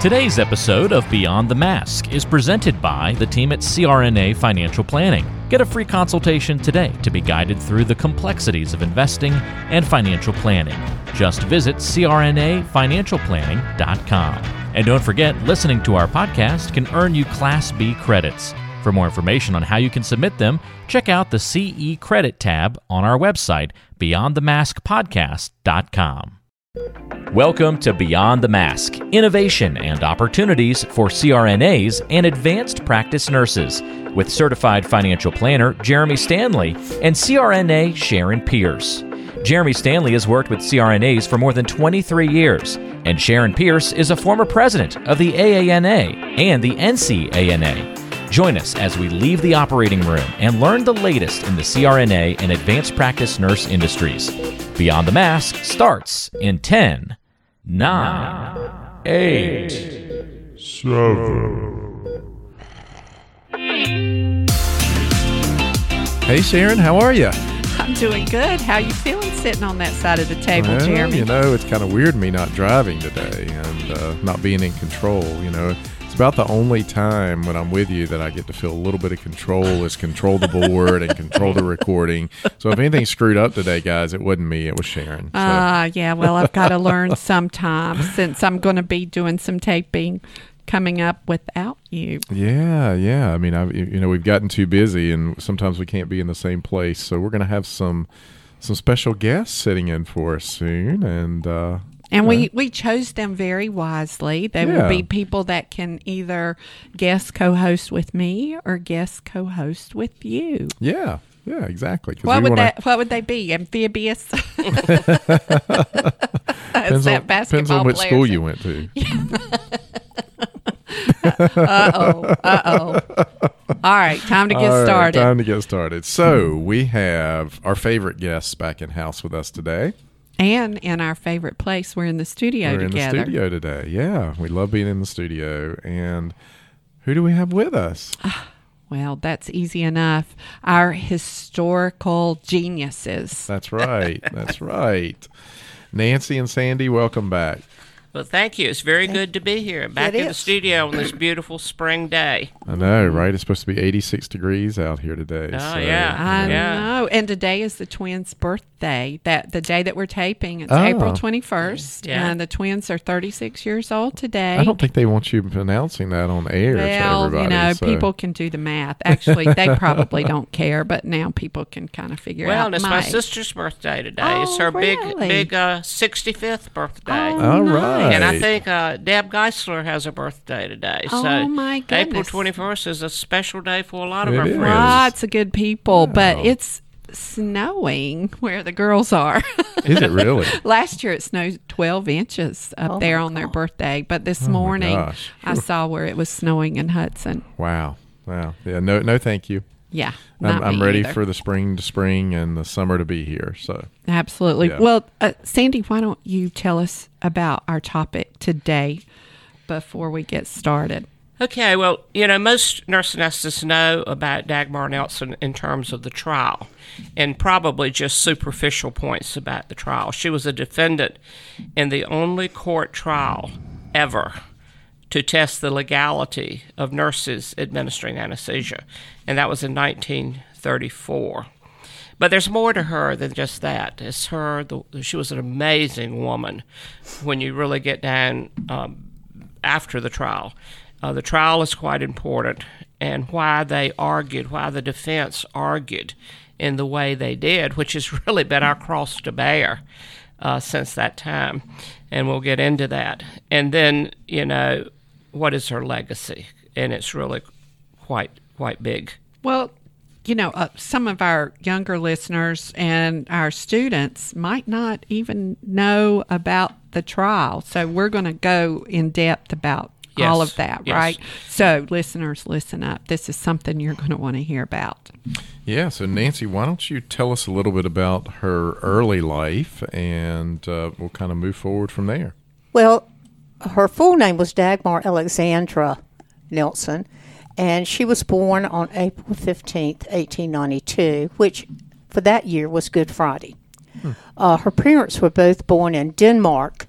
Today's episode of Beyond the Mask is presented by the team at CRNA Financial Planning. Get a free consultation today to be guided through the complexities of investing and financial planning. Just visit crnafinancialplanning.com. And don't forget, listening to our podcast can earn you Class B credits. For more information on how you can submit them, check out the CE Credit tab on our website, beyondthemaskpodcast.com. Welcome to Beyond the Mask Innovation and Opportunities for CRNAs and Advanced Practice Nurses with certified financial planner Jeremy Stanley and CRNA Sharon Pierce. Jeremy Stanley has worked with CRNAs for more than 23 years, and Sharon Pierce is a former president of the AANA and the NCANA. Join us as we leave the operating room and learn the latest in the CRNA and advanced practice nurse industries. Beyond the Mask starts in 10, 9, 8, 7. Hey Sharon, how are you? I'm doing good. How you feeling sitting on that side of the table, well, Jeremy? You know, it's kind of weird me not driving today and uh, not being in control. You know, it's about the only time when I'm with you that I get to feel a little bit of control is control the board and control the recording. So if anything screwed up today, guys, it wasn't me, it was Sharon. Ah, so. uh, yeah. Well, I've got to learn sometime since I'm going to be doing some taping coming up without you. Yeah, yeah. I mean, I you know we've gotten too busy, and sometimes we can't be in the same place. So we're going to have some some special guests sitting in for us soon, and. uh and we, we chose them very wisely. They yeah. will be people that can either guest co host with me or guest co host with you. Yeah. Yeah, exactly. What would wanna... that? What would they be? Amphibious. depends on, depends on which school you went to. uh oh. Uh oh. All right, time to get right, started. Time to get started. So we have our favorite guests back in house with us today. And in our favorite place, we're in the studio we're together. in the studio today. Yeah, we love being in the studio. And who do we have with us? Ah, well, that's easy enough. Our historical geniuses. That's right. That's right. Nancy and Sandy, welcome back. Well, thank you. It's very good to be here, back in the studio on this beautiful spring day. I know, right? It's supposed to be 86 degrees out here today. Oh so. yeah, I yeah. know. And today is the twins' birthday. That the day that we're taping. It's oh. April 21st, yeah. and the twins are 36 years old today. I don't think they want you announcing that on air. Well, you know, so. people can do the math. Actually, they probably don't care, but now people can kind of figure well, out. Well, it's my, my sister's birthday today. Oh, it's her really? big, big uh, 65th birthday. Oh, All right. And I think. Uh, Deb Geisler has a birthday today. Oh, so my goodness. April 21st is a special day for a lot of It our is. friends. Lots of good people, but it's snowing where the girls are. Is it really? Last year it snowed 12 inches up Oh, there my on their birthday, but this Oh, morning. I saw where it was snowing in Hudson. Wow. Wow. Yeah. No. No. Thank you. Yeah, I'm, not I'm ready either. for the spring to spring and the summer to be here. So Absolutely. Yeah. Well, uh, Sandy, why don't you tell us about our topic today before we get started? Okay, well, you know, most nurse anesthetists know about Dagmar Nelson in terms of the trial and probably just superficial points about the trial. She was a defendant in the only court trial ever to test the legality of nurses administering anesthesia, and that was in 1934. But there's more to her than just that. It's her. The, she was an amazing woman. When you really get down um, after the trial, uh, the trial is quite important, and why they argued, why the defense argued in the way they did, which has really been our cross to bear uh, since that time, and we'll get into that. And then, you know, what is her legacy? And it's really quite quite big. Well, you know, uh, some of our younger listeners and our students might not even know about the trial. So we're going to go in depth about all of that, yes. right? So, listeners, listen up. This is something you're going to want to hear about. yeah. So Nancy, why don't you tell us a little bit about her early life, and uh, we'll kind of move forward from there. Well, her full name was Dagmar Alexandra Nelson, and she was born on April 15th, 1892, which for that year was Good Friday. Uh, her parents were both born in Denmark,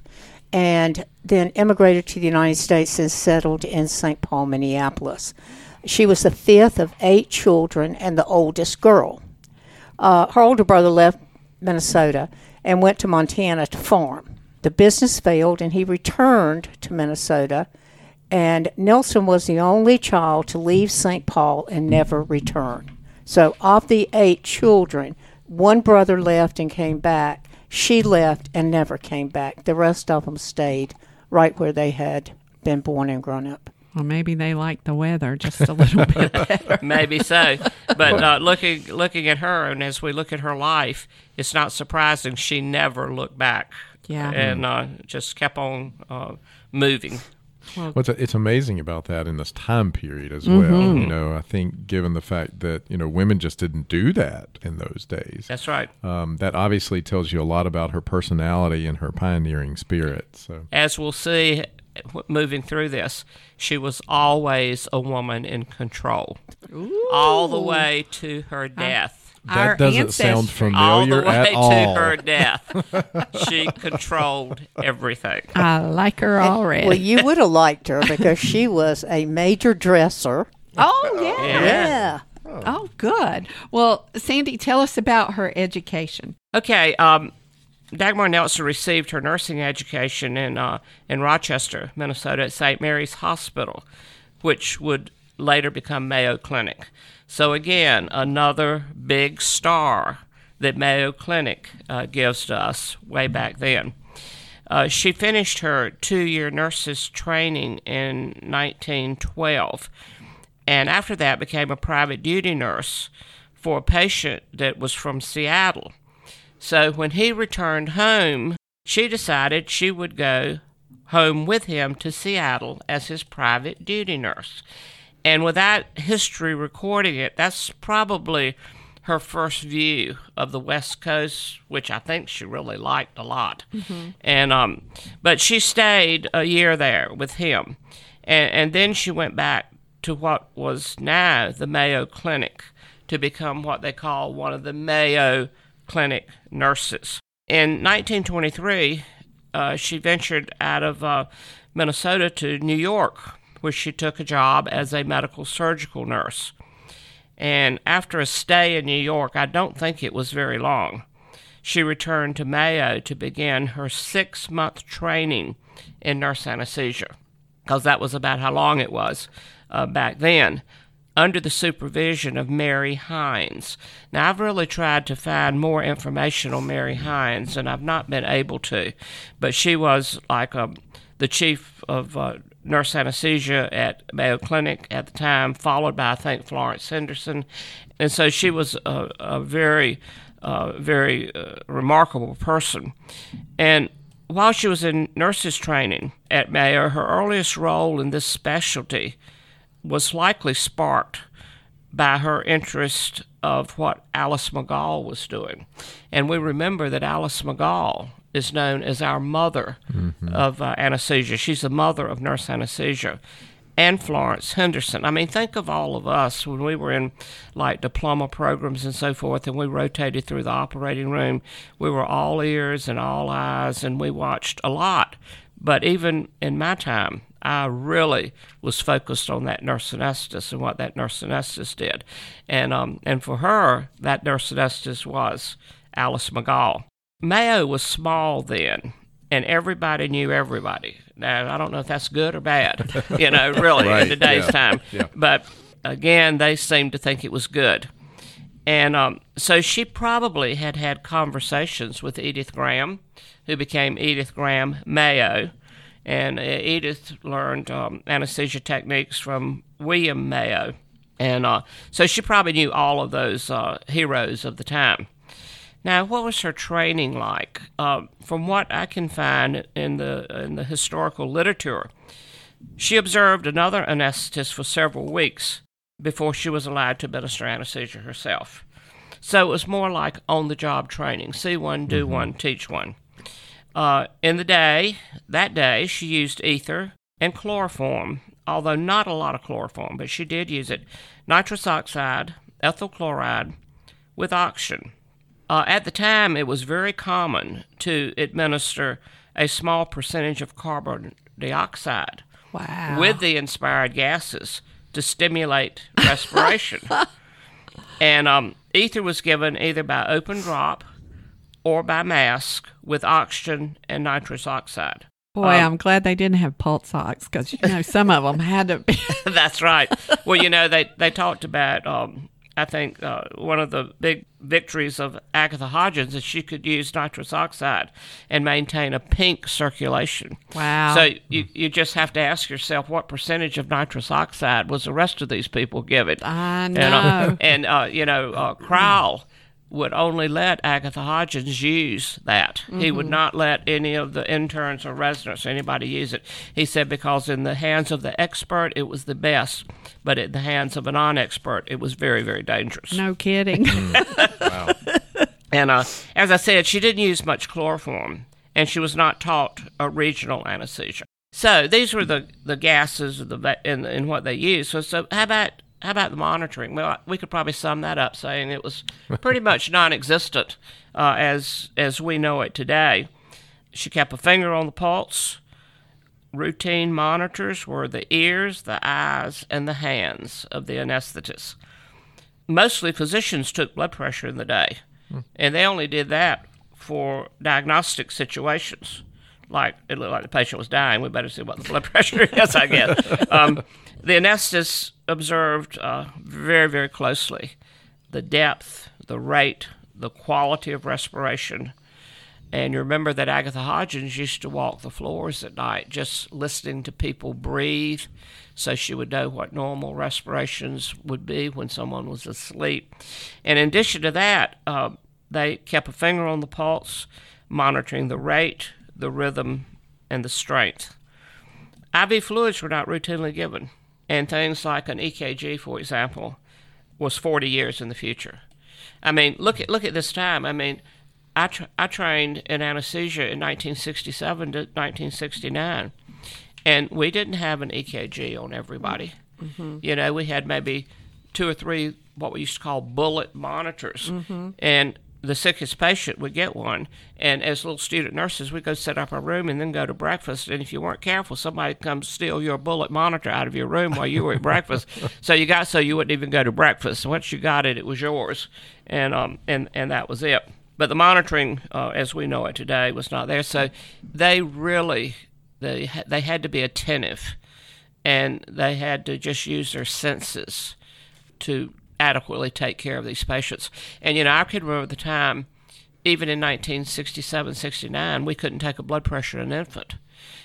and then immigrated to the United States and settled in St. Paul, Minneapolis. She was the fifth of eight children and the oldest girl. Uh, her older brother left Minnesota and went to Montana to farm. The business failed and he returned to Minnesota. And Nelson was the only child to leave St. Paul and never return. So, of the eight children, one brother left and came back. She left and never came back. The rest of them stayed right where they had been born and grown up. Well, maybe they like the weather just a little bit better. Maybe so, but uh, looking looking at her, and as we look at her life, it's not surprising she never looked back. Yeah. and uh, just kept on uh, moving. What's it's amazing about that in this time period as well. You know, I think given the fact that you know women just didn't do that in those days, That's right. um, that obviously tells you a lot about her personality and her pioneering spirit. So As we'll see, moving through this, she was always a woman in control, all the way to her death. Our that doesn't sound ancestry. all the way at all. to her death. she controlled everything. I like her already. Well, you would have liked her because she was a major dresser. oh, yeah. Yeah. Oh, good. Well, Sandy, tell us about her education. Okay, um, Dagmar Nelson received her nursing education in uh, in Rochester, Minnesota, at St. Mary's Hospital, which would later become Mayo Clinic. So again, another big star that Mayo Clinic uh, gives to us way back then. Uh, she finished her two-year nurses training in 1912, and after that became a private duty nurse for a patient that was from Seattle. So when he returned home, she decided she would go home with him to Seattle as his private duty nurse. And without history recording it, that's probably her first view of the West Coast, which I think she really liked a lot. And um, but she stayed a year there with him, and, and then she went back to what was now the Mayo Clinic to become what they call one of the Mayo Clinic nurses. In 1923, uh, she ventured out of uh, Minnesota to New York, where she took a job as a medical surgical nurse. And after a stay in New York, I don't think it was very long, she returned to Mayo to begin her six month training in nurse anesthesia, because that was about how long it was uh, back then, under the supervision of Mary Hines. Now, I've really tried to find more information on Mary Hines, and I've not been able to, but she was like a, the chief of uh, nurse anesthesia at Mayo Clinic at the time, followed by, I think, Florence Henderson. And so she was a, a very, uh, very uh, remarkable person. And while she was in nurses training at Mayo, her earliest role in this specialty was likely sparked by her interest of what Alice Magaw was doing. And we remember that Alice Magaw is known as our mother of uh, anesthesia. She's the mother of nurse anesthesia. And Florence Henderson. I mean, think of all of us when we were in like diploma programs and so forth, and we rotated through the operating room. We were all ears and all eyes, and we watched a lot. But even in my time, I really was focused on that nurse anesthetist and what that nurse anesthetist did. And, um, and for her, that nurse anesthetist was Alice Magaw. Mayo was small then, and everybody knew everybody. Now, I don't know if that's good or bad, you know, really, Right, in today's yeah, time. yeah. But again, they seemed to think it was good. And um, so she probably had had conversations with Edith Graham, who became Edith Graham Mayo. And uh, Edith learned um, anesthesia techniques from William Mayo. And uh, so she probably knew all of those uh, heroes of the time. Now, what was her training like? Uh, from what I can find in the in the historical literature, she observed another anesthetist for several weeks before she was allowed to administer anesthesia herself. So it was more like on the job training see one, do one, teach one. Uh, in the day, that day, she used ether and chloroform, although not a lot of chloroform, but she did use it. Nitrous oxide, ethyl chloride, with oxygen. Uh, at the time, it was very common to administer a small percentage of carbon dioxide Wow. with the inspired gases to stimulate respiration. and um, ether was given either by open drop or by mask with oxygen and nitrous oxide. Boy, I'm glad they didn't have pulse ox because you know some of them had to be. That's right. Well, you know, they, they talked about, um, I think, uh, one of the big victories of Agatha Hodgins is she could use nitrous oxide and maintain a pink circulation. Wow. So you, you just have to ask yourself what percentage of nitrous oxide was the rest of these people given? I And, uh, know. and uh, you know, uh, Crowell would only let Agatha Hodgins use that. He would not let any of the interns or residents or anybody use it. He said because in the hands of the expert it was the best, but in the hands of a non-expert it was very, very dangerous. No kidding. wow. And uh, as I said, she didn't use much chloroform, and she was not taught a regional anesthesia. So these were the, the gases of the va- in, in what they used. So, so how about how about the monitoring? Well, we could probably sum that up saying it was pretty much non-existent uh, as as we know it today. She kept a finger on the pulse. Routine monitors were the ears, the eyes, and the hands of the anesthetist. Mostly physicians took blood pressure in the day, and they only did that for diagnostic situations. Like it looked like the patient was dying, we better see what the blood pressure is, I guess. Um, the anesthetist observed uh, very, very closely the depth, the rate, the quality of respiration. And you remember that Agatha Hodgins used to walk the floors at night just listening to people breathe so she would know what normal respirations would be when someone was asleep. And in addition to that, uh, they kept a finger on the pulse, monitoring the rate, the rhythm, and the strength. IV fluids were not routinely given, and things like an EKG, for example, was 40 years in the future. I mean, look at look at this time. I mean, I tra- I trained in anesthesia in 1967 to 1969, and we didn't have an EKG on everybody. Mm-hmm. You know, we had maybe two or three what we used to call bullet monitors, mm-hmm. and the sickest patient would get one. And as little student nurses, we'd go set up our room and then go to breakfast. And if you weren't careful, somebody would come steal your bullet monitor out of your room while you were at breakfast. So you got so you wouldn't even go to breakfast. Once you got it, it was yours, and um and and that was it. But the monitoring, uh, as we know it today, was not there. So they really they they had to be attentive, and they had to just use their senses to adequately take care of these patients. And you know, I can remember the time, even in 1967, 69, we couldn't take a blood pressure in an infant,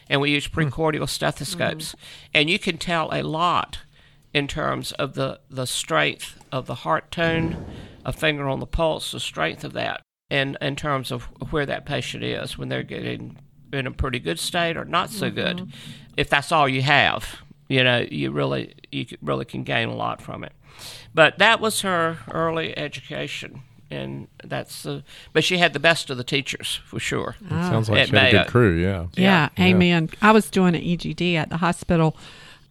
and we used hmm. precordial stethoscopes, mm-hmm. and you can tell a lot in terms of the the strength of the heart tone, a finger on the pulse, the strength of that, and in terms of where that patient is when they're getting in a pretty good state or not so good. Mm-hmm. If that's all you have, you know, you really you really can gain a lot from it. But that was her early education, and that's the. But she had the best of the teachers for sure. Ah. It sounds like At she had a good crew. Yeah. Yeah, Yeah. amen. I was doing an EGD at the hospital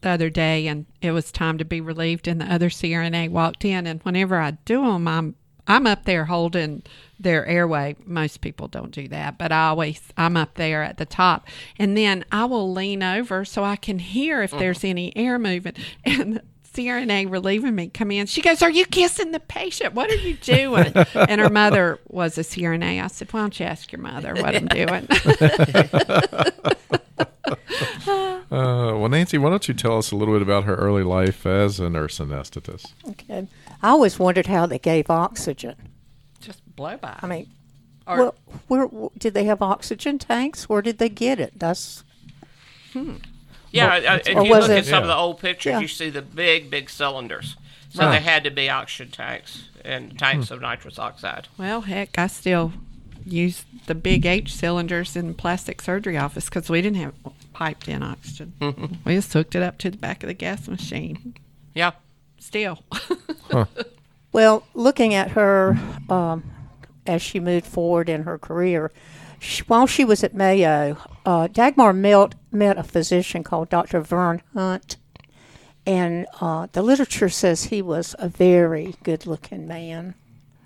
the other day, and it was time to be relieved, and the other CRNA walked in, and whenever I do them, I'm I'm up there holding their airway. Most people don't do that, but I always I'm up there at the top, and then I will lean over so I can hear if mm-hmm. there's any air moving, and. CRNA relieving me come in. She goes, "Are you kissing the patient? What are you doing?" and her mother was a CRNA. I said, "Why don't you ask your mother what I'm doing?" Uh, well, Nancy, why don't you tell us a little bit about her early life as a nurse anesthetist? Okay. I always wondered how they gave oxygen. Just blow by. I mean, Or- well, where, where did they have oxygen tanks? Where did they get it? That's Yeah, uh, if you look it- at some of the old pictures, Yeah. you see the big, big cylinders. So Right. there had to be oxygen tanks and tanks of nitrous oxide. Well, heck, I still use the big H cylinders in plastic surgery office because we didn't have piped in oxygen. we just hooked it up to the back of the gas machine. Yeah. Still. Well, looking at her um, as she moved forward in her career, she, while she was at Mayo, uh, Dagmar met, met a physician called Dr. Vern Hunt, and uh, the literature says he was a very good looking man.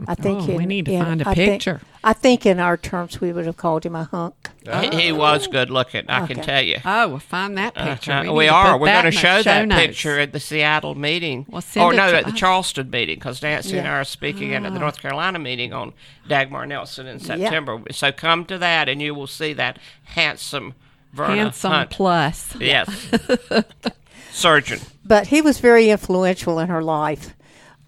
I think Oh, we in- need to in- find a I think- picture. I think in our terms we would have called him a hunk. He, he was good looking, I can tell you. Oh, we'll find that picture. Uh, We, we are. We're going to in show that notes. picture at the Seattle meeting. Well, or no, to at the us. Charleston meeting, because Nancy and I are speaking at the North Carolina meeting on Dagmar Nelson in September. So come to that, and you will see that handsome Verna Handsome Hunt. plus. Yes, surgeon. But he was very influential in her life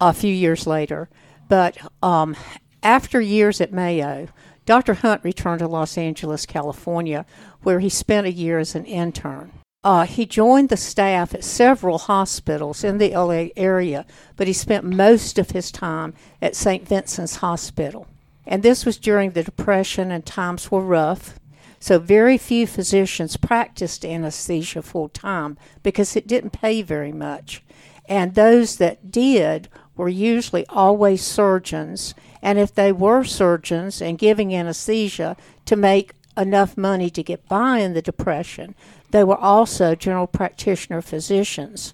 a few years later. But um, after years at Mayo, Dr. Hunt returned to Los Angeles, California, where he spent a year as an intern. Uh, he joined the staff at several hospitals in the LA area, but he spent most of his time at St. Vincent's Hospital. And this was during the Depression and times were rough. So very few physicians practiced anesthesia full time because it didn't pay very much. And those that did were usually always surgeons. And if they were surgeons and giving anesthesia to make enough money to get by in the Depression, they were also general practitioner physicians.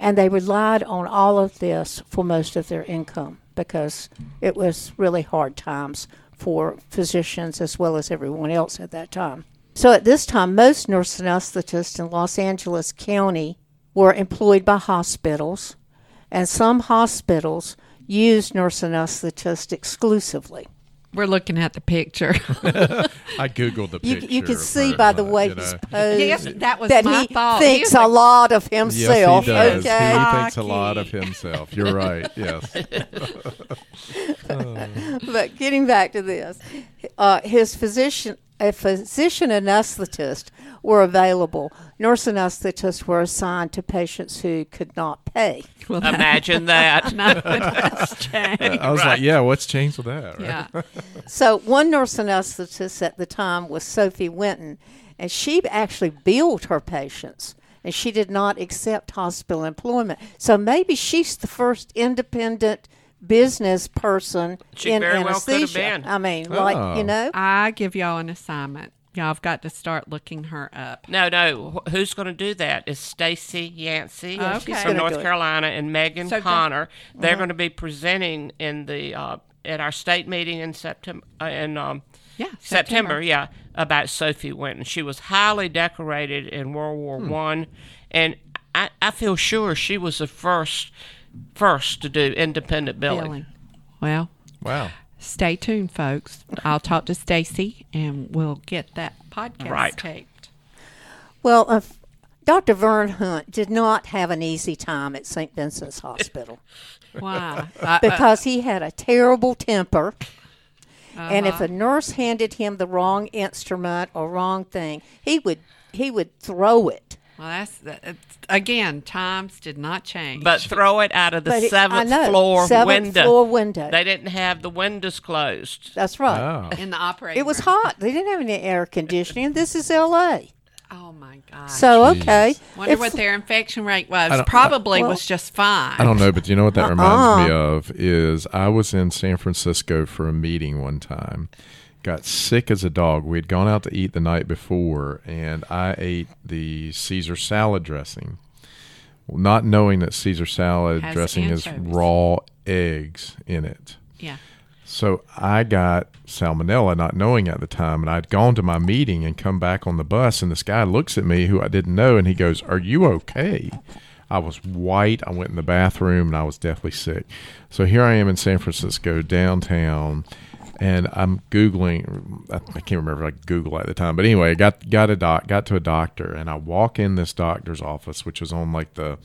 And they relied on all of this for most of their income because it was really hard times for physicians as well as everyone else at that time. So at this time, most nurse anesthetists in Los Angeles County were employed by hospitals, and some hospitals use nurse anesthetists exclusively. We're looking at the picture. I googled the picture. you can see by the uh, way you he's know. posed yes, that was that my he thought. thinks He's a a- lot of himself. Yes, himself. he does. Okay. He thinks a lot of himself. You're right. Yes. but getting back to this, uh, his physician, a physician anesthetist were available. Nurse anesthetists were assigned to patients who could not pay. Well, Imagine that. no, that's changed. I was like, yeah, what's changed with that? Right? Yeah. So one nurse anesthetist at the time was Sophie Winton, and she actually billed her patients. And she did not accept hospital employment. So maybe she's the first independent business person She in very well could have anesthesia. been. I mean, like Oh. you know, I give y'all an assignment. Y'all have got to start looking her up. No, no. Wh- Who's going to do that? Is Stacy Yancey Yeah, she's from gonna North it. Carolina and Megan So the- Connor. They're going to be presenting in the uh, at our state meeting in September. Uh, in um, Yeah, September, September. yeah, about Sophie Winton. She was highly decorated in World War Hmm. One, and I, I feel sure she was the first first to do independent billing. Billing. Well, Wow. Stay tuned, folks. I'll talk to Stacy and we'll get that podcast Right. taped. Well, uh, Dr. Vern Hunt did not have an easy time at St. Vincent's Hospital Why? Because he had a terrible temper. And Uh-huh. if a nurse handed him the wrong instrument or wrong thing, he would he would throw it. Well, that's it's- again. Times did not change. But throw it out of the But it- I seventh know, floor seventh window. floor window. They didn't have the windows closed. That's right. Oh. in the operating, It was room. hot. They didn't have any air conditioning. This is L.A. Oh my god! So okay. wonder If- what their infection rate was. don't- Probably well- was just fine. I don't know, but you know what that reminds Uh-uh. me of is I was in San Francisco for a meeting one time. Got sick as a dog. We had gone out to eat the night before, and I ate the Caesar salad dressing, not knowing that Caesar salad Has dressing is raw eggs in it. Yeah. So I got salmonella, not knowing at the time, and I'd gone to my meeting and come back on the bus, and this guy looks at me who I didn't know, and he goes, "Are you okay?" I was white. I went in the bathroom, and I was deathly sick. So here I am in San Francisco downtown, and I'm googling. I can't remember like Google at the time, but anyway, I got got a doc, got to a doctor, and I walk in this doctor's office, which was on like the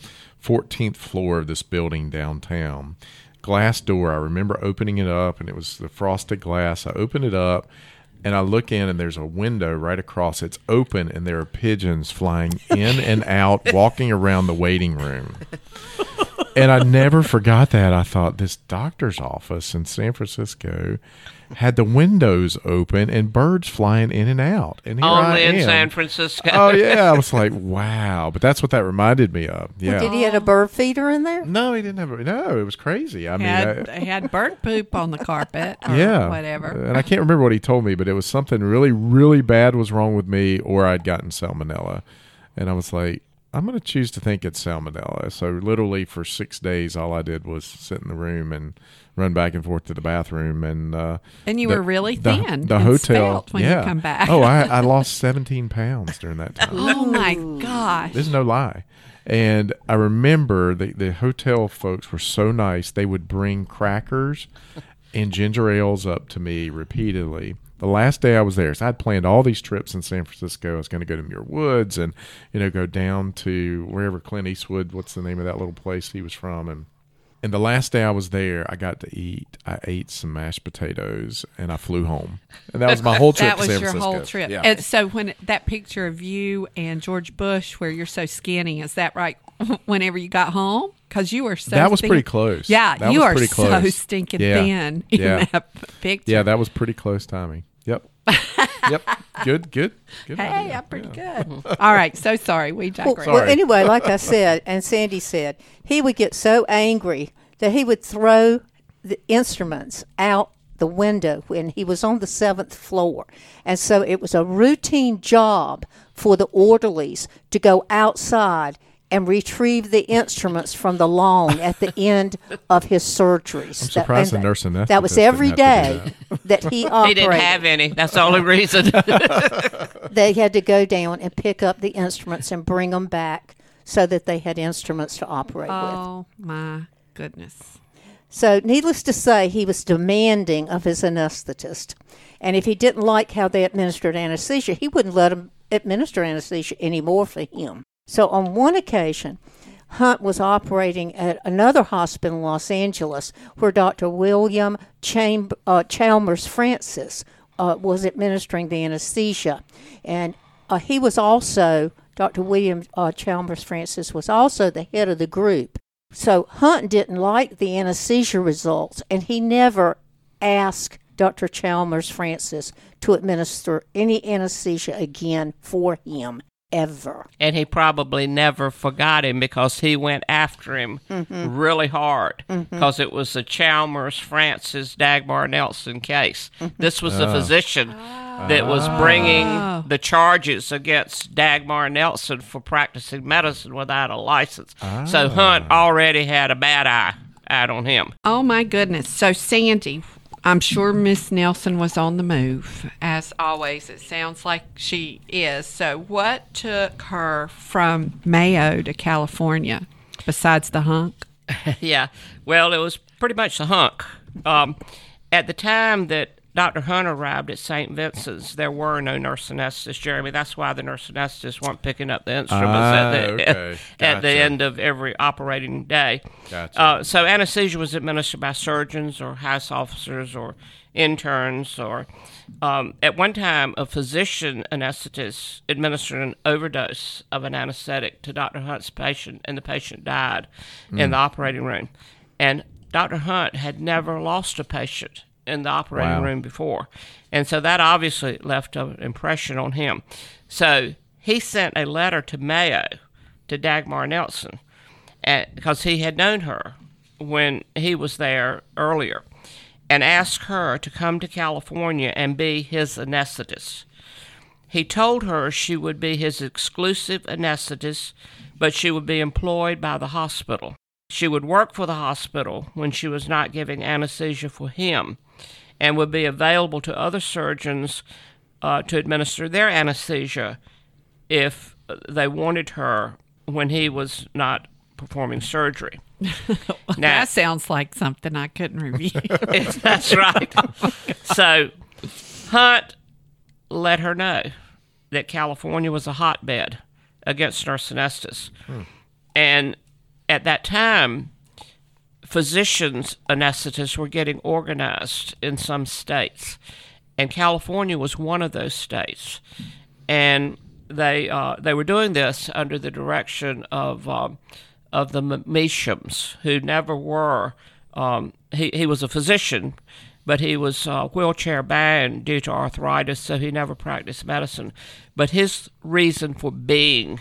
14th floor of this building downtown glass door. I remember opening it up and it was the frosted glass. I open it up and I look in and there's a window right across. It's open and there are pigeons flying in and out, walking around the waiting room. And I never forgot that. I thought this doctor's office in San Francisco had the windows open and birds flying in and out. And here I Only in am. San Francisco. Oh yeah, I was like, wow. But that's what that reminded me of. Yeah. Did he have a bird feeder in there? no, he didn't have. A, no, it was crazy. I mean, had I- he had bird poop on the carpet. Or yeah, Whatever. And I can't remember what he told me, but it was something really, really bad was wrong with me, or I'd gotten salmonella, and I was like, I'm going to choose to think it's salmonella. So literally for six days, all I did was sit in the room and run back and forth to the bathroom. And uh, And you the- were really thin The and hotel when yeah. you come back. oh, I, I lost 17 pounds during that time. Oh my gosh. There's no lie. And I remember the, the hotel folks were so nice. They would bring crackers and ginger ales up to me repeatedly. The last day I was there, so I'd planned all these trips in San Francisco. I was going to go to Muir Woods and, you know, go down to wherever Clint Eastwood, what's the name of that little place he was from? And, and the last day I was there, I got to eat. I ate some mashed potatoes and I flew home. And that was my whole trip that to was San your Francisco. whole trip. Yeah. And so when that picture of you and George Bush, where you're so skinny, is that right? Whenever you got home, because you were so That was thin. pretty close. Yeah, That you are pretty so close. stinking Yeah. thin in Yeah. that picture. Yeah, that was pretty close timing. Yep. yep. Good, good. Good. Hey, idea. I'm pretty Yeah. good. All right, so sorry. We Well, digress. well, Sorry. anyway, like I said, and Sandy said, he would get so angry that he would throw the instruments out the window when he was on the seventh floor. And so it was a routine job for the orderlies to go outside and retrieve the instruments from the lawn at the end of his surgeries. I'm surprised and the nurse anesthetist That was didn't every have to day that he He operated. didn't have any. That's the only reason. they had to go down and pick up the instruments and bring them back so that they had instruments to operate with. oh my goodness. So, needless to say, he was demanding of his anesthetist. And if he didn't like how they administered anesthesia, he wouldn't let him administer anesthesia anymore for him. So, on one occasion, Hunt was operating at another hospital in Los Angeles where Dr. William Cham- uh, Chalmers Francis uh, was administering the anesthesia. And uh, he was also, Dr. William uh, Chalmers Francis was also the head of the group. So Hunt didn't like the anesthesia results, and he never asked Dr. Chalmers Francis to administer any anesthesia again for him ever. and he probably never forgot him because he went after him mm-hmm. really hard mm-hmm. because it was the Chalmers Francis Dagmar Nelson case. Mm-hmm. This was the ah. physician ah. that was bringing ah. the charges against Dagmar Nelson for practicing medicine without a license. So Hunt already had a bad eye out on him. Oh my goodness. So Sandy, I'm sure Miss Nelson was on the move. As always, it sounds like she is. So what took her from Mayo to California besides the hunk? yeah. Well, it was pretty much the hunk. Um, at the time that Dr. Hunt arrived at St. Vincent's, there were no nurse anesthetists, Jeremy. That's why the nurse anesthetists weren't picking up the instruments Ah, at, the, okay. at the end of every operating day. Gotcha. Uh, so anesthesia was administered by surgeons or house officers or interns or um, at one time a physician anesthetist administered an overdose of an anesthetic to dr hunt's patient and the patient died in the operating room and dr hunt had never lost a patient in the operating Wow. room before and so that obviously left an impression on him so he sent a letter to mayo to dagmar nelson because he had known her when he was there earlier and asked her to come to California and be his anesthetist. He told her she would be his exclusive anesthetist, but she would be employed by the hospital. She would work for the hospital when she was not giving anesthesia for him and would be available to other surgeons uh, to administer their anesthesia if they wanted her when he was not performing surgery. Now- That sounds like something I couldn't review. That's right. so Hunt let her know that California was a hotbed against nurse anesthetists. And at that time, physicians anesthetists were getting organized in some states. And California was one of those states. And they uh, they were doing this under the direction of um, of the M- Meashams, who never were. Um, he he was a physician, but he was uh, wheelchair bound due to arthritis, so he never practiced medicine. But his reason for being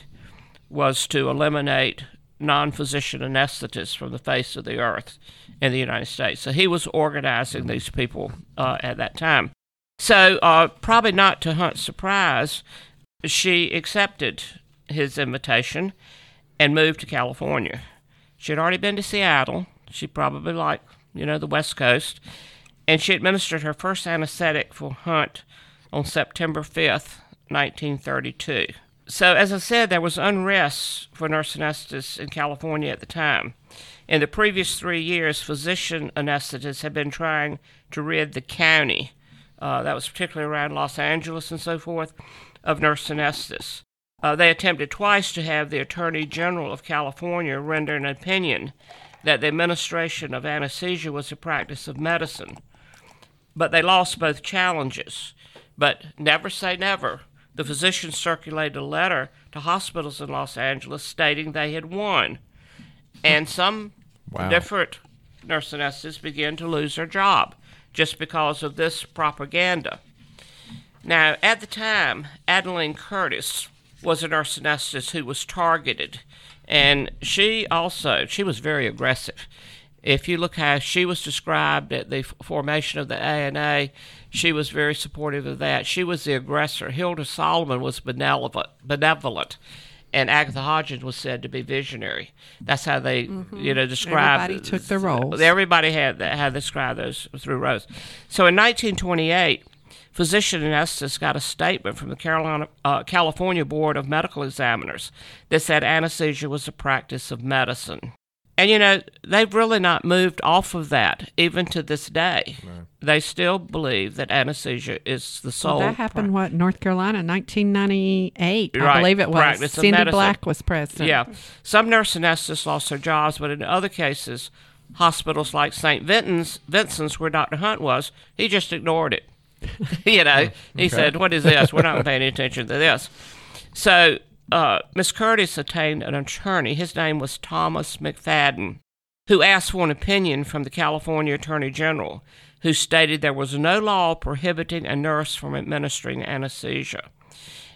was to eliminate non-physician anesthetists from the face of the earth in the United States. So he was organizing these people uh, at that time. So uh, probably not to Hunt's surprise, she accepted his invitation and moved to California. She had already been to Seattle. She probably liked, you know, the West Coast. And she administered her first anesthetic for Hunt on September 5th, 1932. So, as I said, there was unrest for nurse anesthetists in California at the time. In the previous three years, physician anesthetists had been trying to rid the county, uh, that was particularly around Los Angeles and so forth, of nurse anesthetists. Uh, they attempted twice to have the Attorney General of California render an opinion that the administration of anesthesia was a practice of medicine. But they lost both challenges. But never say never. The physicians circulated a letter to hospitals in Los Angeles stating they had won. And some Wow. different nurse anesthetists began to lose their job just because of this propaganda. Now, at the time, Adeline Curtis was a nurse anesthetist who was targeted, and she also she was very aggressive. If you look how she was described at the formation of the ANA, she was very supportive of that. She was the aggressor. Hilda Salomon was benevolent, benevolent, and Agatha Hodgins was said to be visionary. That's how they, you know, described. Everybody took their roles. Everybody had that, had described those through rows. So in 1928, physician anesthetists got a statement from the Carolina, uh, California Board of Medical Examiners that said anesthesia was a practice of medicine. And you know, they've really not moved off of that even to this day. They still believe that anesthesia is the sole. Well, that happened, what, North Carolina, 1998. I believe it was. practice Cindy medicine. Black was president. Yeah. Some nurse anesthetists lost their jobs, but in other cases, hospitals like St. Vincent's, Vincent's, where Dr. Hunt was, he just ignored it. you know, he oh, said, What is this? We're not paying attention to this. So, uh, Miss Curtis obtained an attorney. His name was Thomas McFadden, who asked for an opinion from the California Attorney General, who stated there was no law prohibiting a nurse from administering anesthesia.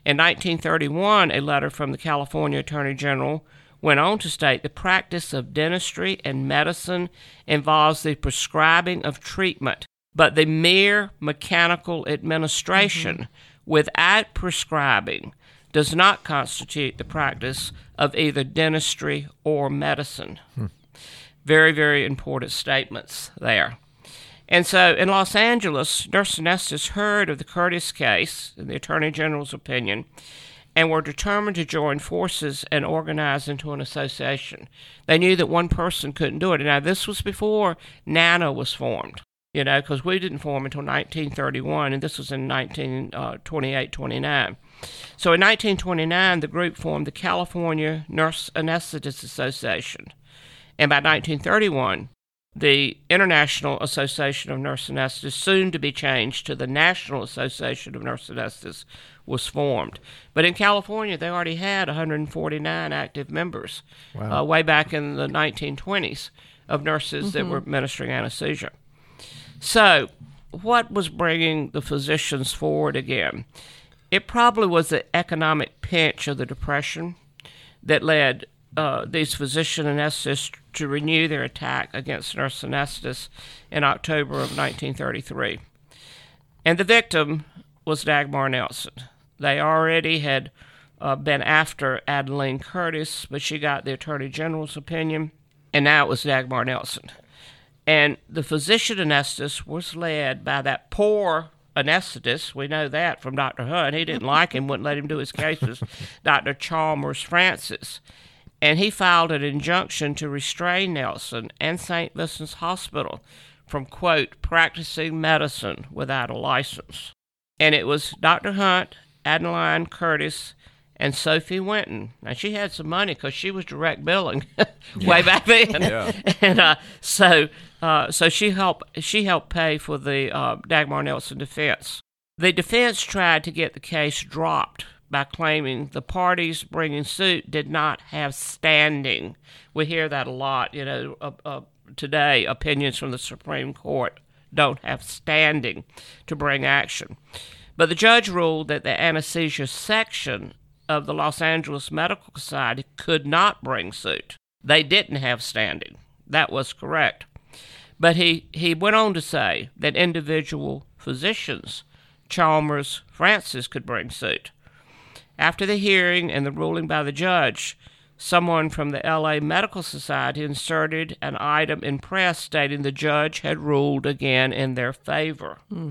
In 1931, a letter from the California Attorney General went on to state the practice of dentistry and medicine involves the prescribing of treatment, but the mere mechanical administration without prescribing does not constitute the practice of either dentistry or medicine. Hmm. Very, very important statements there. And so in Los Angeles, nurse anesthetists heard of the Curtis case, in the Attorney General's opinion, and were determined to join forces and organize into an association. They knew that one person couldn't do it. Now, this was before NANA was formed, you know, because we didn't form until 1931, and this was in 1928 29. So in 1929, the group formed the California Nurse Anesthetists Association. And by 1931, the International Association of Nurse Anesthetists, soon to be changed to the National Association of Nurse Anesthetists, was formed. But in California, they already had 149 active members uh, way back in the 1920s of nurses that were administering anesthesia. So, what was bringing the physicians forward again? It probably was the economic pinch of the Depression that led uh, these physician anesthetists to renew their attack against nurse anesthetists in October of 1933. And the victim was Dagmar Nelson. They already had uh, been after Adeline Curtis, but she got the Attorney General's opinion, and now it was Dagmar Nelson. And the physician anesthetist was led by that poor anesthetist. We know that from Dr. Hunt. He didn't like him, wouldn't let him do his cases. Dr. Chalmers Francis. And he filed an injunction to restrain Nelson and St. Vincent's Hospital from, quote, practicing medicine without a license. And it was Dr. Hunt, Adeline Curtis, and Sophie Winton. Now she had some money because she was direct billing way back then, and uh, so uh, so she helped she helped pay for the uh, Dagmar Nelson defense. The defense tried to get the case dropped by claiming the parties bringing suit did not have standing. We hear that a lot, you know, uh, uh, today. Opinions from the Supreme Court don't have standing to bring action. But the judge ruled that the anesthesia section of the Los Angeles Medical Society could not bring suit. They didn't have standing. That was correct. But he, he went on to say that individual physicians, Chalmers, Francis, could bring suit. After the hearing and the ruling by the judge, someone from the LA Medical Society inserted an item in press stating the judge had ruled again in their favor. Hmm.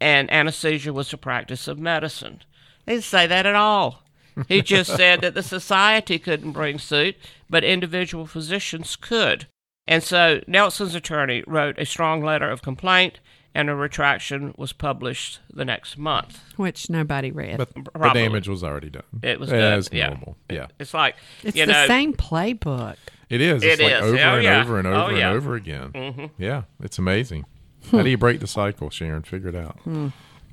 And anesthesia was a practice of medicine. They didn't say that at all. He just said that the society couldn't bring suit, but individual physicians could. And so Nelson's attorney wrote a strong letter of complaint, and a retraction was published the next month. which nobody read. But the damage was already done. It was done, as yeah. normal. Yeah. It's like it's you the know, same playbook. It is. It's It like is. over Oh, and yeah. over and Oh, over yeah. and over again. Mm-hmm. Yeah, it's amazing. How do you break the cycle, Sharon? Figure it out.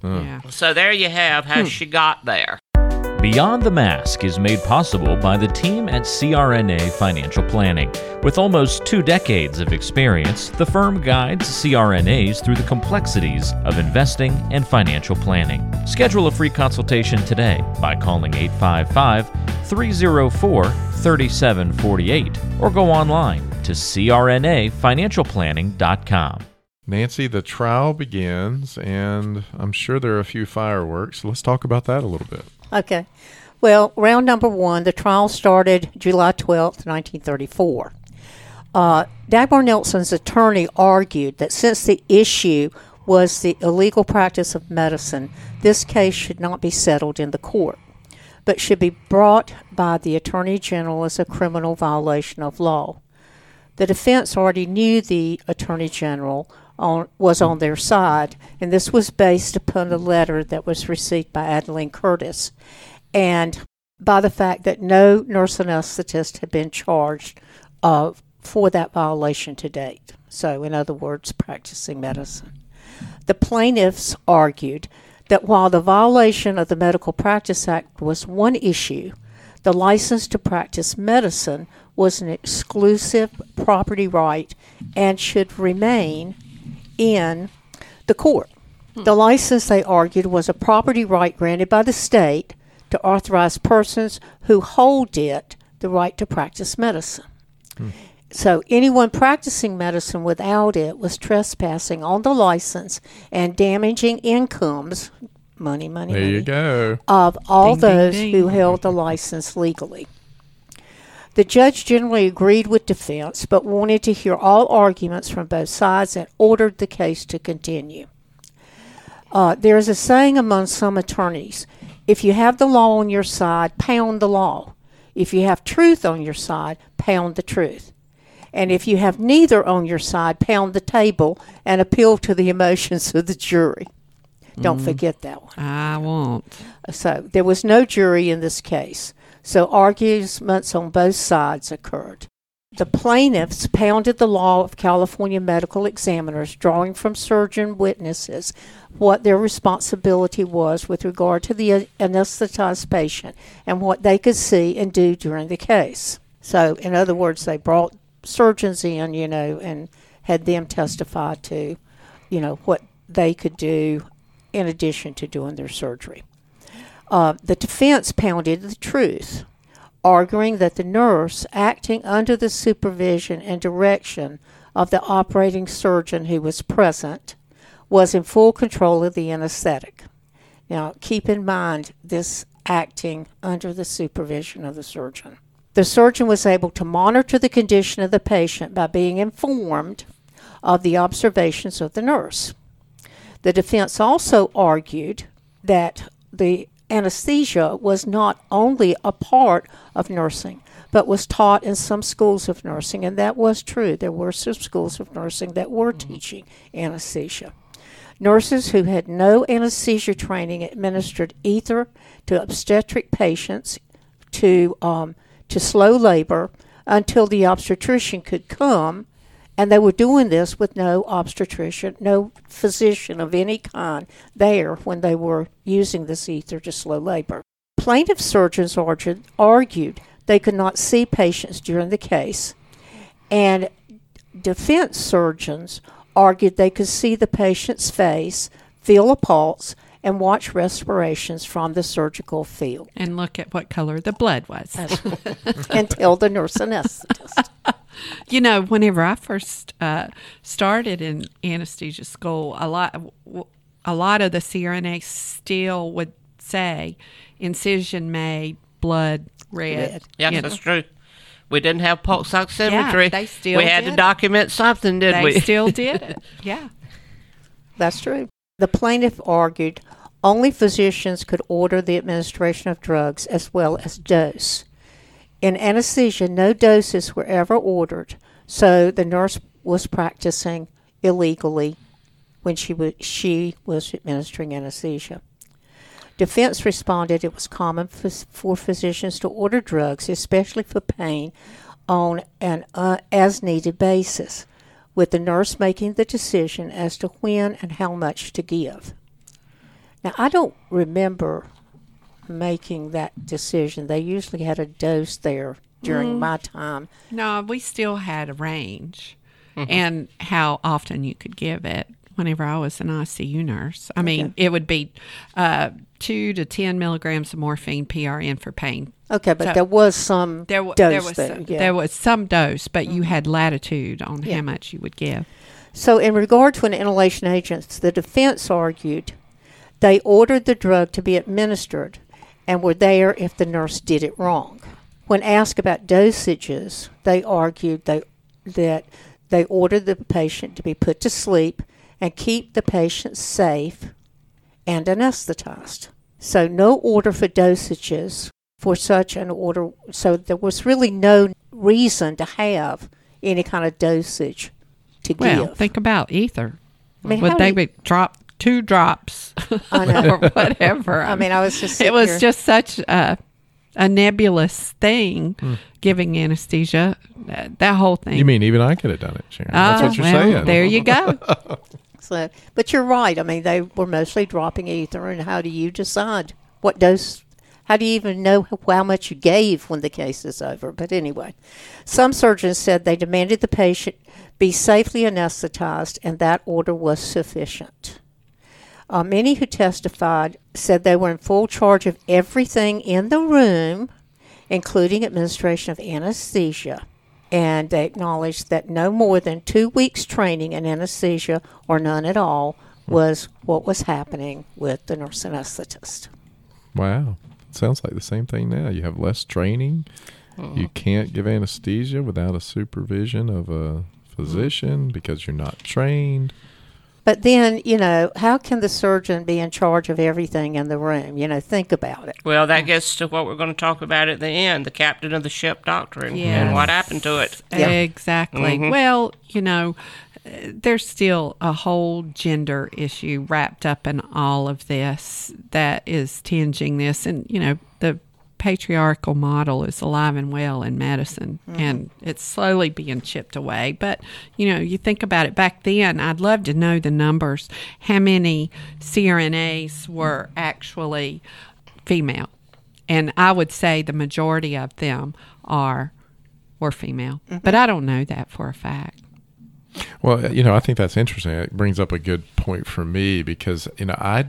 Yeah. So there you have how she got there. Beyond the Mask is made possible by the team at CRNA Financial Planning. With almost two decades of experience, the firm guides CRNAs through the complexities of investing and financial planning. Schedule a free consultation today by calling 855 304 3748 or go online to crnafinancialplanning.com. Nancy, the trial begins, and I'm sure there are a few fireworks. Let's talk about that a little bit. Okay. Well, round number one, the trial started July twelfth, 1934. Uh, Dagmar Nelson's attorney argued that since the issue was the illegal practice of medicine, this case should not be settled in the court, but should be brought by the Attorney General as a criminal violation of law. The defense already knew the Attorney General on, was on their side, and this was based upon a letter that was received by Adeline Curtis and by the fact that no nurse anesthetist had been charged uh, for that violation to date. So, in other words, practicing medicine. The plaintiffs argued that while the violation of the Medical Practice Act was one issue, the license to practice medicine was an exclusive property right and should remain in the court. Hmm. The license, they argued, was a property right granted by the state to authorize persons who hold it the right to practice medicine. Hmm. So anyone practicing medicine without it was trespassing on the license and damaging incomes, money, money, There money, you go. of all Ding, ding, those ding. who held the license legally. The judge generally agreed with defense, but wanted to hear all arguments from both sides and ordered the case to continue. Uh, there is a saying among some attorneys if you have the law on your side, pound the law. If you have truth on your side, pound the truth. And if you have neither on your side, pound the table and appeal to the emotions of the jury. Don't forget that one. I won't. So there was no jury in this case. So arguments on both sides occurred. The plaintiffs pounded the law of California medical examiners, drawing from surgeon witnesses what their responsibility was with regard to the anesthetized patient and what they could see and do during the case. So, in other words, they brought surgeons in, you know, and had them testify to, you know, what they could do in addition to doing their surgery. Uh, the defense pounded the truth, arguing that the nurse, acting under the supervision and direction of the operating surgeon who was present, was in full control of the anesthetic. Now, keep in mind this acting under the supervision of the surgeon. The surgeon was able to monitor the condition of the patient by being informed of the observations of the nurse. The defense also argued that the anesthesia was not only a part of nursing, but was taught in some schools of nursing, and that was true. There were some schools of nursing that were teaching anesthesia. Nurses who had no anesthesia training administered ether to obstetric patients to um, to slow labor until the obstetrician could come, and they were doing this with no obstetrician, no physician of any kind there when they were using this ether to slow labor. Plaintiff surgeons argued, they could not see patients during the case, and defense surgeons argued they could see the patient's face, feel a pulse, and watch respirations from the surgical field And look at what color the blood was. and tell the nurse anesthetist. You know, whenever I first uh, started in anesthesia school, a lot, a lot of the CRNA still would say incision made, blood red. Red. Yes, you know. that's true. We didn't have pulse oximetry. Yeah, they still We had to it. document something, did They we? They still did it. Yeah. That's true. The plaintiff argued only physicians could order the administration of drugs as well as dose. In anesthesia, no doses were ever ordered, so the nurse was practicing illegally when she was, she was administering anesthesia. Defense responded it was common for, for physicians to order drugs, especially for pain, on an uh, as needed basis, with the nurse making the decision as to when and how much to give. Now, I don't remember making that decision. They usually had a dose there during my time. No, we still had a range Mm-hmm. and how often you could give it whenever I was an ICU nurse. I mean, it would be uh, two to 10 milligrams of morphine PRN for pain. Okay, but So- there was some There, w- dose there was there. some, yeah. there was some dose, but you had latitude on Yeah. how much you would give. So, in regard to an inhalation agent, the defense argued they ordered the drug to be administered and were there if the nurse did it wrong. When asked about dosages, they argued they, that they ordered the patient to be put to sleep and keep the patient safe and anesthetized. So, no order for dosages for such an order. So, there was really no reason to have any kind of dosage to Well, give. think about ether. I mean, would they you- would drop two drops I know. or whatever? I mean, I was just it was here- just such a, a nebulous thing Hmm. giving anesthesia. Uh, that whole thing. You mean even I could have done it, Sharon? That's Ah, what you're well, saying. There you go. So, but you're right. I mean, they were mostly dropping ether, and how do you decide what dose? How do you even know how much you gave when the case is over? But anyway, some surgeons said they demanded the patient be safely anesthetized, and that order was sufficient. Uh, many who testified said they were in full charge of everything in the room, including administration of anesthesia. And they acknowledged that no more than two weeks training in anesthesia or none at all was what was happening with the nurse anesthetist. Wow. Sounds like the same thing now. You have less training. You can't give anesthesia without a supervision of a physician because you're not trained. But then, you know, how can the surgeon be in charge of everything in the room? You know, think about it. Well, that gets to what we're going to talk about at the end the captain of the ship doctrine and what happened to it. Yeah. Exactly. Well, you know, uh, there's still a whole gender issue wrapped up in all of this that is tinging this. And, you know, the patriarchal model is alive and well in medicine mm-hmm. and it's slowly being chipped away. But, you know, you think about it back then, I'd love to know the numbers. How many CRNAs were actually female? And I would say the majority of them are were female. Mm-hmm. But I don't know that for a fact. Well, you know, I think that's interesting. It brings up a good point for me because you know I,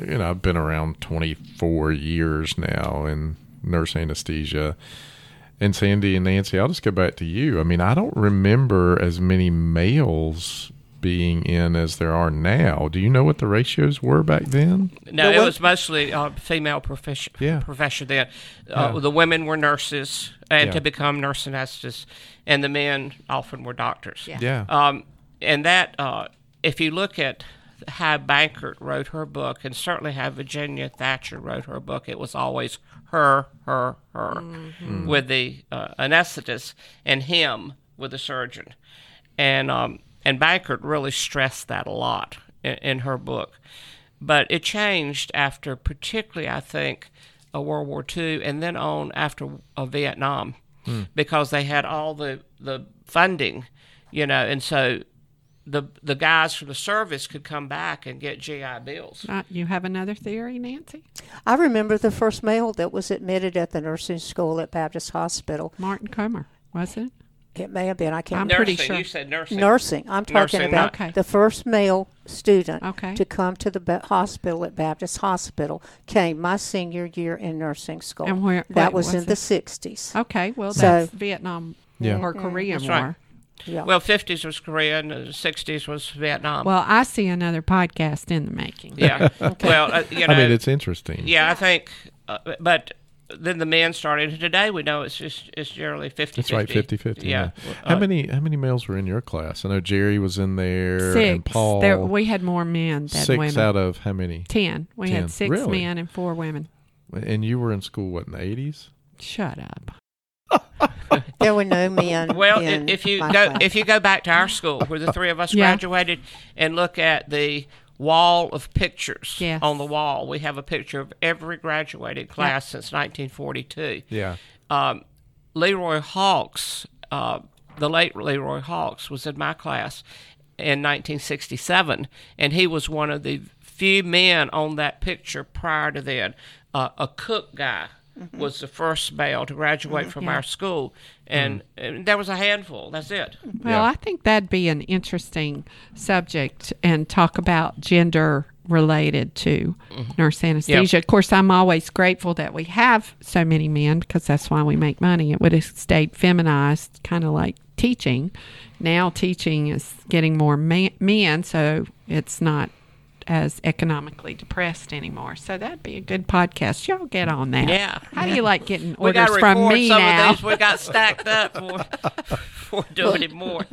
you know, I've been around 24 years now in nurse anesthesia. And Sandy and Nancy, I'll just go back to you. I mean, I don't remember as many males being in as there are now. Do you know what the ratios were back then? No, The it was mostly uh, female profession. Yeah. Profession then. Uh, Yeah. The women were nurses and Yeah. to become nurse anesthetists, and the men often were doctors. Yeah. Yeah. Um, and that, uh, if you look at how Bankert wrote her book, and certainly how Virginia Thatcher wrote her book, it was always her, her, her, with the uh, anesthetist, and him with the surgeon. And um, and Bankert really stressed that a lot in, in her book. But it changed after, particularly, I think, uh, World War II, and then on after uh, Vietnam, because they had all the the funding, you know, and so the the guys from the service could come back and get GI bills. Uh, you have another theory, Nancy? I remember the first male that was admitted at the nursing school at Baptist Hospital. Martin Comer, was it? It may have been, I can't I'm remember. pretty sure. you said nursing. Nursing. I'm talking Nursing, about okay. the first male student Okay. to come to the ba- hospital at Baptist Hospital came my senior year in nursing school. And where- that what was, was in the 60s. Okay, well, So- that's Vietnam Yeah. or Korean That's right. War. Yeah. Well, 50s was Korea and the 60s was Vietnam. Well, I see another podcast in the making. yeah. Well, uh, you know, I mean, it's interesting. Yeah, I think, uh, but then the men started. Today we know it's just it's generally 50 That's right, 50-50. Yeah. How Uh, many how many males were in your class? I know Jerry was in there Six. and Paul. There, we had more men than six women. out of how many? Ten. We 10. had six Really? men and four women. And you were in school what in the eighties? Shut up. There were no men. Well, in if you my go class. if you go back to our school where the three of us Yeah. graduated and look at the wall of pictures Yes. on the wall, we have a picture of every graduated class since 1942. Yeah. um, Leroy Hawks, uh, the late Leroy Hawks, was in my class in 1967, and he was one of the few men on that picture prior to then. Uh, a cook guy Mm-hmm. was the first male to graduate mm-hmm. from Yeah. our school, and, mm. and there was a handful. That's it. Well, Yeah. I think that'd be an interesting subject and talk about gender related to mm-hmm. nurse anesthesia. Of course, I'm always grateful that we have so many men because that's why we make money. It would have stayed feminized, kind of like teaching. Now, teaching is getting more ma- men, so it's not as economically depressed anymore. So that'd be a good podcast. Y'all get on that. Yeah. How do you like getting We got orders to from me some now? of these. We got stacked up for, for doing it more.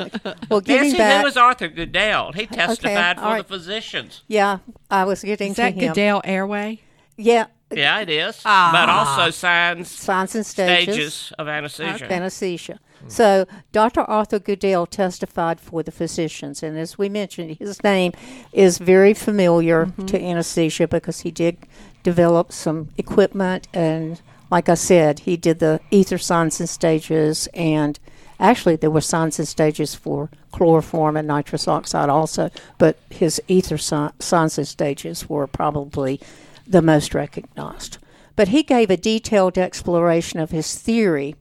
well, getting Nancy, back, who was Arthur Guedel? He testified all for right. the physicians. yeah, I was getting Is to that him. Guedel Airway? Yeah, Yeah, it is. Ah. But also signs signs and stages. stages of anesthesia. anesthesia. Mm-hmm. So, Dr. Arthur Guedel testified for the physicians, and as we mentioned, his name is very familiar mm-hmm. to anesthesia because he did develop some equipment, and like I said, he did the ether signs and stages, and actually, there were signs and stages for chloroform and nitrous oxide also, but his ether si- signs and stages were probably the most recognized. But he gave a detailed exploration of his theory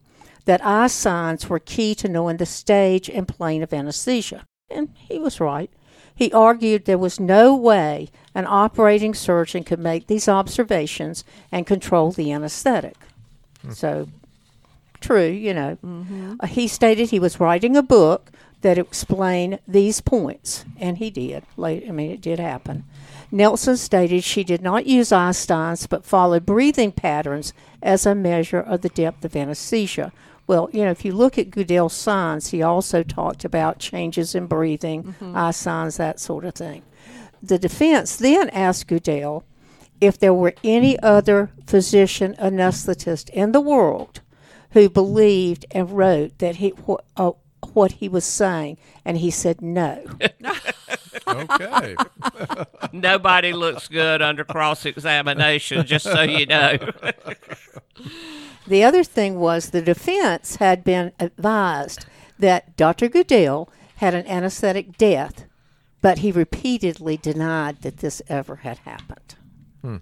that eye signs were key to knowing the stage and plane of anesthesia. And he was right. He argued there was no way an operating surgeon could make these observations and control the anesthetic. So, true, you know. Uh, he stated he was writing a book that explained these points, and he did. Late, I mean, it did happen. Nelson stated she did not use eye signs but followed breathing patterns as a measure of the depth of anesthesia. Well, you know, if you look at Guedel's signs, he also talked about changes in breathing, eye signs, that sort of thing. The defense then asked Goodell if there were any other physician anesthetist in the world who believed and wrote that he uh, what he was saying, and he said no. Okay. Nobody looks good under cross examination, just so you know. The other thing was the defense had been advised that Dr. Guedel had an anesthetic death, but he repeatedly denied that this ever had happened. Hmm.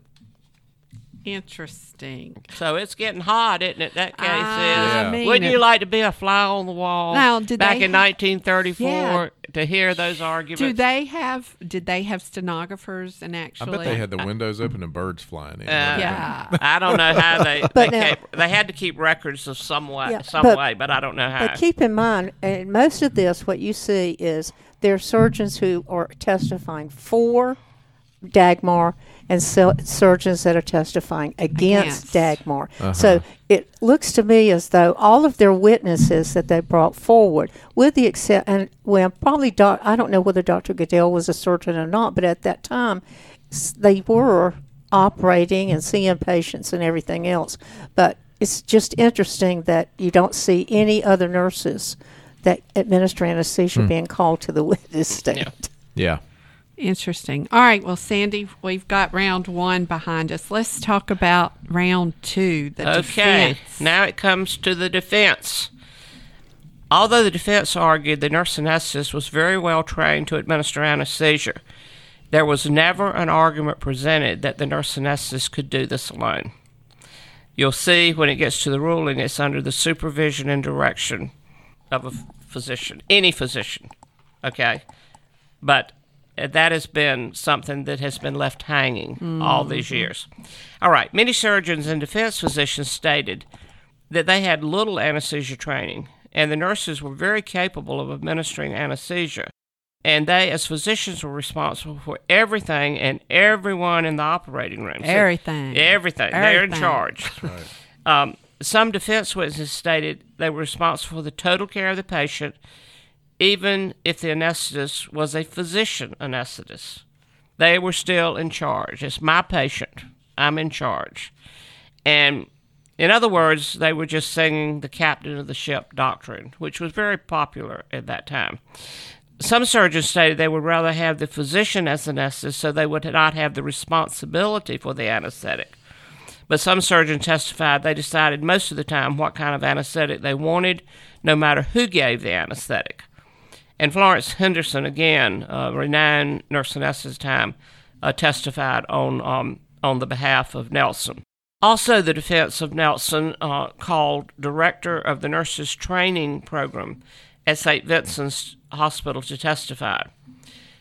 Interesting. so it's getting hot, isn't it? That case I is. mean Wouldn't you like to be a fly on the wall Now, did back in ha- 1934 Yeah. to hear those arguments? Do they have? Did they have stenographers and actually? I bet they had the windows open and birds flying in. Uh, Yeah. I don't know how they they, But now- kept, they had to keep records of some way, Yeah, some but- way, but I don't know how. But keep in mind, and most of this, what you see is there are surgeons who are testifying for Dagmar and so, surgeons that are testifying against, Against. Dagmar. Uh-huh. So it looks to me as though all of their witnesses that they brought forward, with the except, and well, probably doc, I don't know whether Dr. Guedel was a surgeon or not, but at that time, they were operating and seeing patients and everything else. But it's just interesting that you don't see any other nurses that administer anesthesia hmm. being called to the witness stand. Yeah. Interesting. All right. Well, Sandy, we've got round one behind us. Let's talk about round two. The Okay, defense. now it comes to the defense. Although the defense argued the nurse anesthetist was very well trained to administer anesthesia, there was never an argument presented that the nurse anesthetist could do this alone. You'll see when it gets to the ruling, it's under the supervision and direction of a physician, any physician. Okay? But that has been something that has been left hanging all these years. All right, many surgeons and defense physicians stated that they had little anesthesia training, and the nurses were very capable of administering anesthesia. And they, as physicians, were responsible for everything and everyone in the operating room. So- Everything. everything. They're in Everything. charge. Um, some defense witnesses stated they were responsible for the total care of the patient, even if the anesthetist was a physician anesthetist. They were still in charge. It's my patient. I'm in charge. And in other words, they were just singing the captain of the ship doctrine, which was very popular at that time. Some surgeons stated they would rather have the physician as anesthetist so they would not have the responsibility for the anesthetic. But some surgeons testified they decided most of the time what kind of anesthetic they wanted, no matter who gave the anesthetic. And Florence Henderson, again, a renowned nurse time, uh, testified on um, on the behalf of Nelson. Also, the defense of Nelson uh, called director of the nurses training program at St. Vincent's Hospital to testify.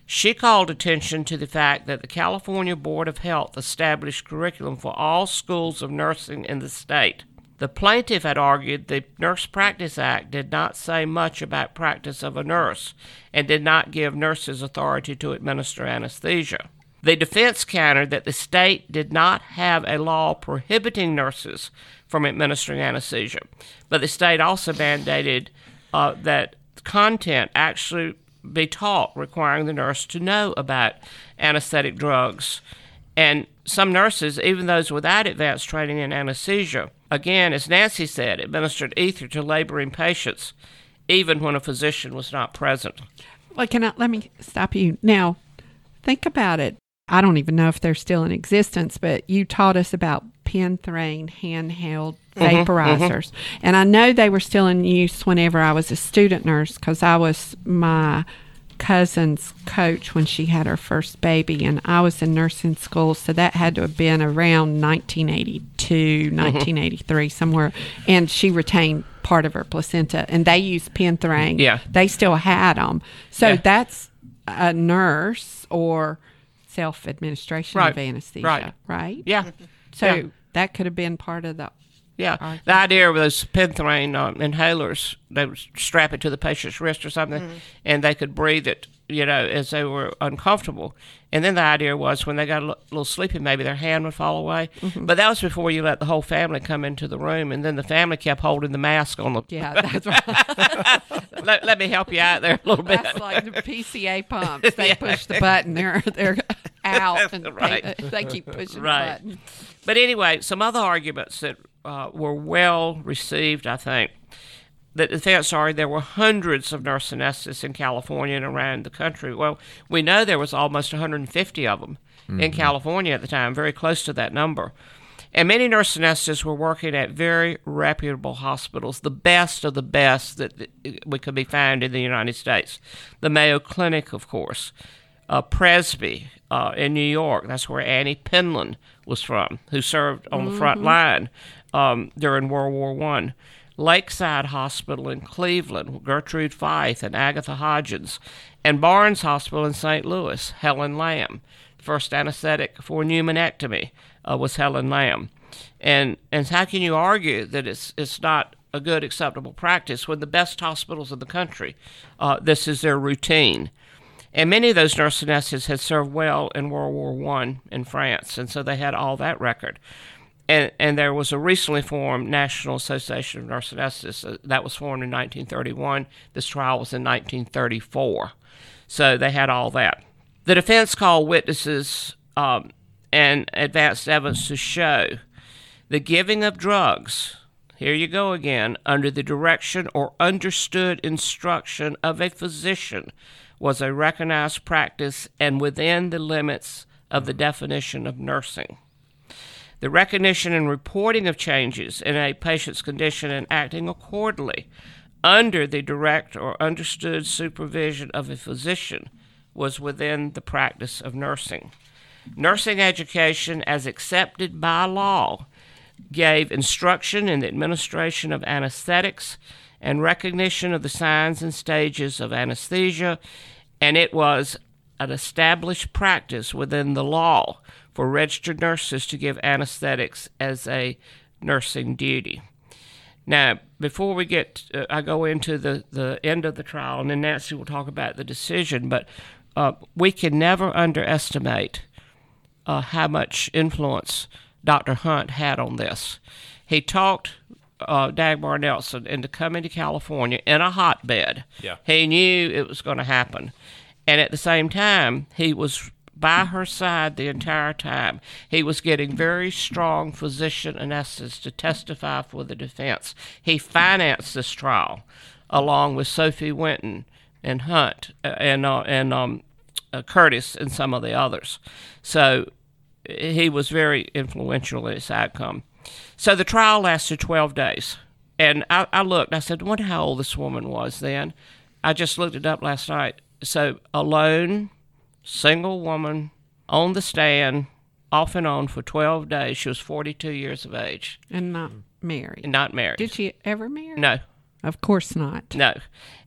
She called attention to the fact that the California Board of Health established curriculum for all schools of nursing in the state. The plaintiff had argued the Nurse Practice Act did not say much about practice of a nurse and did not give nurses authority to administer anesthesia. The defense countered that the state did not have a law prohibiting nurses from administering anesthesia, but the state also mandated uh, that content actually be taught, requiring the nurse to know about anesthetic drugs. And some nurses, even those without advanced training in anesthesia, again, as Nancy said, administered ether to laboring patients, even when a physician was not present. Well, can I, let me stop you now. Think about it. I don't even know if they're still in existence, but you taught us about Penthrane handheld mm-hmm, mm-hmm. vaporizers. And I know they were still in use whenever I was a student nurse because I was my cousin's coach when she had her first baby and I was in nursing school so that had to have been around 1982 1983 mm-hmm. somewhere and she retained part of her placenta and they used penthrane Yeah. they still had them so Yeah. that's a nurse or self administration Right. of anesthesia Right. right Yeah. so Yeah. that could have been part of the Yeah, Right. the idea of those penthrane um, inhalers, they would strap it to the patient's wrist or something, Mm-hmm. and they could breathe it, you know, as they were uncomfortable. And then the idea was when they got a little sleepy, maybe their hand would fall away. Mm-hmm. But that was before you let the whole family come into the room, and then the family kept holding the mask on the. yeah that's right let, let me help you out there a little bit. That's like the PCA pumps. They push the button, they're they're out, and Right. they, they keep pushing Right. the button. But anyway, some other arguments that uh, were well received, I think. The defense argued there were hundreds of nurse anesthetists in California and around the country. Well, we know there was almost 150 of them in California at the time, very close to that number. And many nurse anesthetists were working at very reputable hospitals, the best of the best that that we could be found in the United States. The Mayo Clinic, of course, uh, Presby uh, in New York. That's where Annie Penland was from, who served on the front line um, during World War One. Lakeside Hospital in Cleveland, Gertrude Fife and Agatha Hodgins, and Barnes Hospital in St. Louis, Helen Lamb. First anesthetic for pneumonectomy uh, was Helen Lamb. And and how can you argue that it's it's not a good acceptable practice when the best hospitals in the country, uh, this is their routine. And many of those nurse anesthetists had served well in World War One in France, and so they had all that record. And, and there was a recently formed National Association of Nurse Anesthetists uh, that was formed in 1931. This trial was in 1934, so they had all that. The defense called witnesses um, and advanced evidence to show the giving of drugs. Here you go again, under the direction or understood instruction of a physician was a recognized practice and within the limits of the definition of nursing. The recognition and reporting of changes in a patient's condition and acting accordingly under the direct or understood supervision of a physician was within the practice of nursing. Nursing education, as accepted by law, gave instruction in the administration of anesthetics and recognition of the signs and stages of anesthesia, and it was an established practice within the law for registered nurses to give anesthetics as a nursing duty. Now, before we get, uh, I go into the, the end of the trial, and then Nancy will talk about the decision, but uh, we can never underestimate uh, how much influence Dr. Hunt had on this. He talked uh, Dagmar Nelson into coming to California in a hotbed. Yeah. He knew it was going to happen. And at the same time, he was by her side the entire time. He was getting very strong physician anesthetists to testify for the defense. He financed this trial along with Sophie Winton and Hunt uh, and uh, and um, uh, Curtis and some of the others. So he was very influential in its outcome. So the trial lasted 12 days. And I, I looked, I said, wonder how old this woman was then. I just looked it up last night. So alone, single woman, on the stand, off and on for 12 days. She was 42 years of age and not married. and not married. Did she ever marry? No, Of course not. no.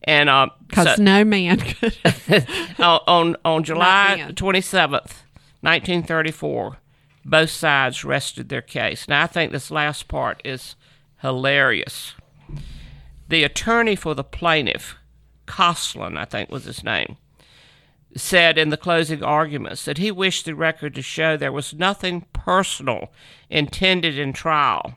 And um, Because so- no man could. on, on on July twenty seventh, nineteen thirty four, both sides rested their case. Now I think this last part is hilarious. The attorney for the plaintiff, Coslin, I think was his name, said in the closing arguments that he wished the record to show there was nothing personal intended in trial.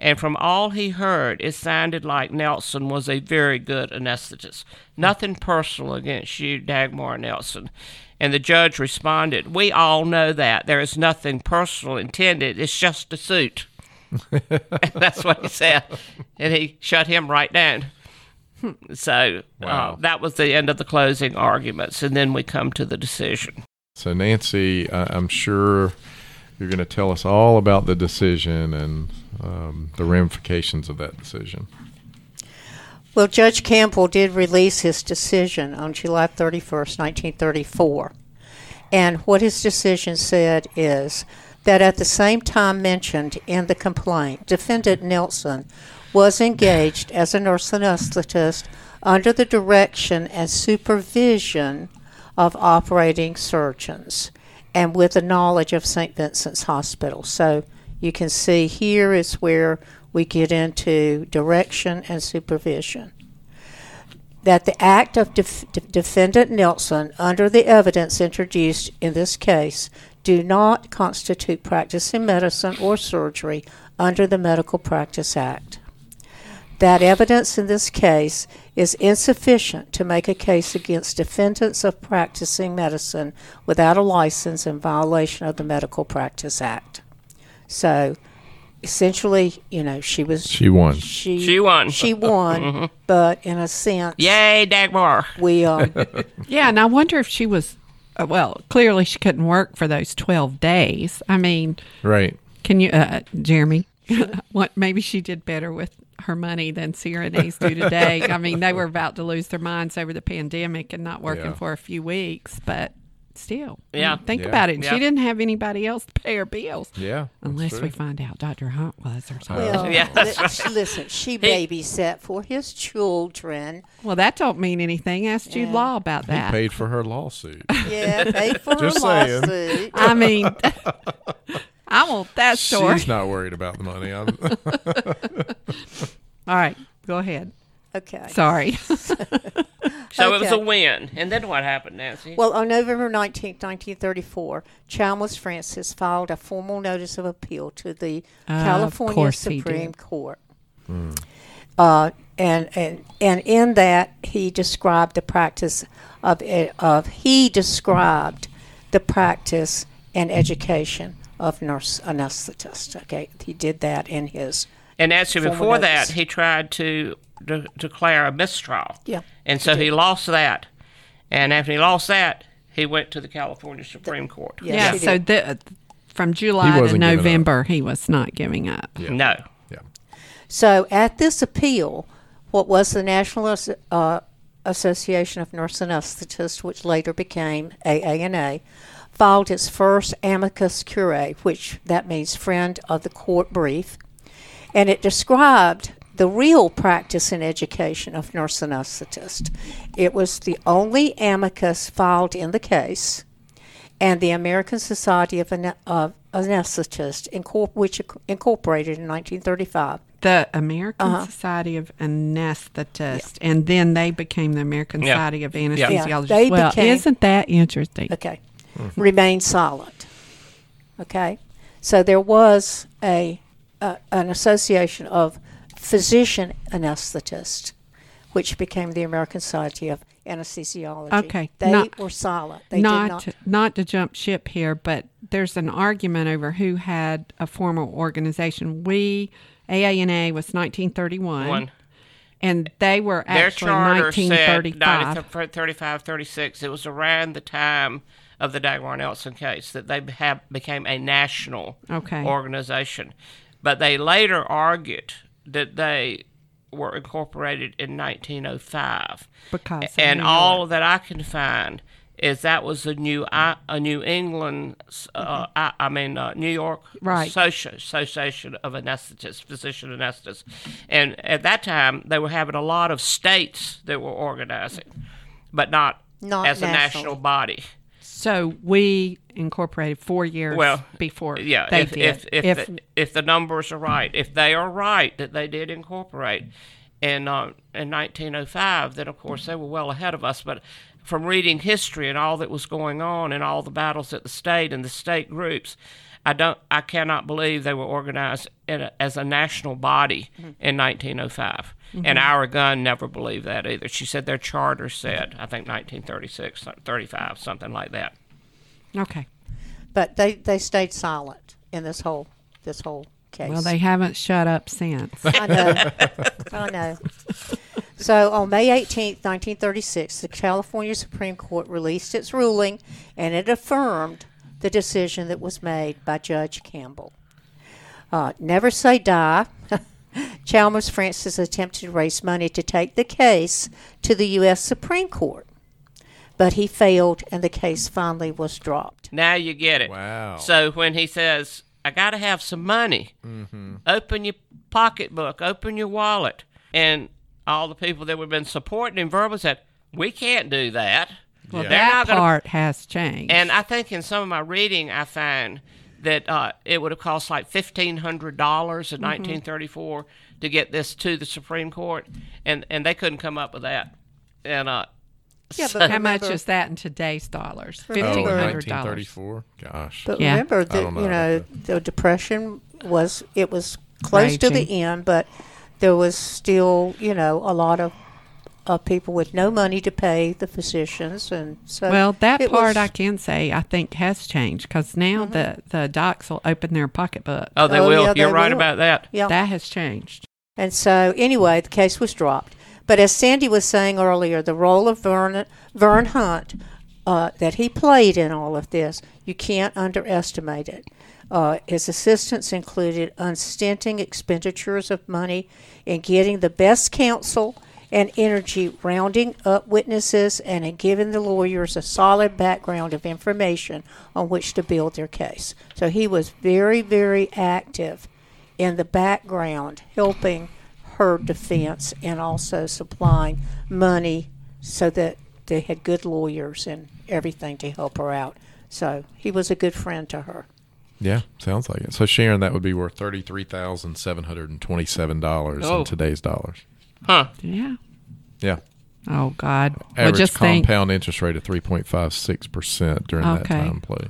And from all he heard, it sounded like Nelson was a very good anesthetist. Nothing personal against you, Dagmar Nelson. And the judge responded, We all know that. There is nothing personal intended. It's just a suit. That's what he said. And he shut him right down. So Wow. uh, that was the end of the closing arguments. And then we come to the decision. So, Nancy, I I'm sure you're going to tell us all about the decision and um, the ramifications of that decision. Well, Judge Campbell did release his decision on July 31st, 1934. And what his decision said is that at the same time mentioned in the complaint, defendant Nelson was engaged as a nurse anesthetist under the direction and supervision of operating surgeons and with the knowledge of St. Vincent's Hospital. So you can see here is where we get into direction and supervision. That the act of def- de- defendant Nelson, under the evidence introduced in this case, do not constitute practice in medicine or surgery under the Medical Practice Act. That evidence in this case is insufficient to make a case against defendants of practicing medicine without a license in violation of the Medical Practice Act. So, essentially, you know, she was She won. she She won. She won, but in a sense, Yay, Dagmar. we um, yeah, and I wonder if she was. Uh, well, clearly she couldn't work for those twelve days. I mean, Right. can you, uh, Jeremy? what? Maybe she did better with her money than CRNAs do today. I mean, they were about to lose their minds over the pandemic and not working Yeah. for a few weeks, but still, I mean, Yeah. think Yeah. about it. Yeah. She didn't have anybody else to pay her bills. Yeah. Unless true. we find out Dr. Hunt was or something. well, oh. Yeah, that's listen, she babysat for his children. Well, that don't mean anything. Ask Jude Yeah. Law about He that. paid for her lawsuit. Yeah, paid for her Just saying. lawsuit. I mean, I want that story. She's not worried about the money. I'm, All right, go ahead. Okay. Sorry. So it was a win. And then what happened, Nancy? Well, on November 19, 1934, Chalmers Francis filed a formal notice of appeal to the Ah, California course he Supreme did. Court. Uh, and, and and in that he described the practice of e- of he described the practice and education of nurse anesthetist. Okay, he did that in his and actually, formal before that, he tried to de- declare a mistrial. Yeah, And so he lost that. And after he lost that, he went to the California Supreme Court. Yes, yeah. he So did. the, from July to wasn't giving up. November, he was not giving up. No. yeah. So at this appeal, what was the National uh, Association of Nurse Anesthetists, which later became AANA, filed its first amicus curiae, which that means friend of the court brief, and it described the real practice and education of nurse anesthetist. It was the only amicus filed in the case, and the American Society of, Ane- of Anesthetists, incorpor- which incorporated in 1935. The American Uh-huh. Society of Anesthetists, and then they became the American Yeah. Society of Anesthesiologists. they well, became- isn't that interesting? Okay. Remain silent. Okay. So there was a uh, an association of physician anesthetists, which became the American Society of Anesthesiology. Okay, they not- were silent. They not did not. to, not to jump ship here, but there's an argument over who had a formal organization. We AANA was 1931, One. and they were Their actually charter said 1935. 90, 35, 36. It was around the time of the Dagmar Nelson case that they have, became a national Okay. organization. But they later argued that they were incorporated in 1905. Because and all that I can find is that was a new I- a New England, uh, I, I mean uh, New York. Right. Associ- Association of Anesthetists, Physician Anesthetists, and at that time they were having a lot of states that were organizing, but not, Not as a national body. So we incorporated four years Well, before Yeah, they if did. if if, the, if the numbers are right, if they are right that they did incorporate in uh, in 1905, then of course they were well ahead of us. But from reading history and all that was going on and all the battles at the state and the state groups, I don't, I cannot believe they were organized in a, as a national body mm-hmm. in 1905. Mm-hmm. And Ira Gunn never believed that either. She said their charter said, I think 1936, 35, something like that. okay. But they, they stayed silent in this whole this whole case. Well, they haven't shut up since. I know. I know. So on May 18th, 1936, the California Supreme Court released its ruling and it affirmed the decision that was made by Judge Campbell. Uh, never say die. Chalmers Francis attempted to raise money to take the case to the U.S. Supreme Court, but he failed and the case finally was dropped. Now you get it. Wow. So when he says, I got to have some money, open your pocketbook, open your wallet. And all the people that would have been supporting him verbally said, We can't do that. Well, They're that not gonna- part has changed. And I think in some of my reading, I find that uh, it would have cost like $1,500 in 1934 to get this to the Supreme Court. And, and they couldn't come up with that. And uh, Yeah, so- but How much is that in today's dollars? Remember- Oh, Fifteen in hundred dollars. 1934. Gosh. But Yeah. remember that know you know the depression was it was close to the end, but there was still you know a lot of uh, people with no money to pay the physicians, and so Well, that part was- Mm-hmm. I can say I think has changed because now the the docs will open their pocketbook. oh, they Oh, will. yeah, You're they right will. about that. yeah. That has changed. And so, anyway, the case was dropped. But as Sandy was saying earlier, the role of Vern, Vern Hunt uh, that he played in all of this, you can't underestimate it. Uh, his assistance included unstinting expenditures of money in getting the best counsel and energy rounding up witnesses and in giving the lawyers a solid background of information on which to build their case. So he was very, very active in the background helping her defense and also supplying money so that they had good lawyers and everything to help her out. So he was a good friend to her. Yeah, sounds like it. So Sharon, that would be worth thirty-three thousand seven hundred and twenty-seven dollars Oh. in today's dollars. Huh. Yeah. Yeah, Oh God. well, average just think. compound interest rate of three point five six percent during that time play.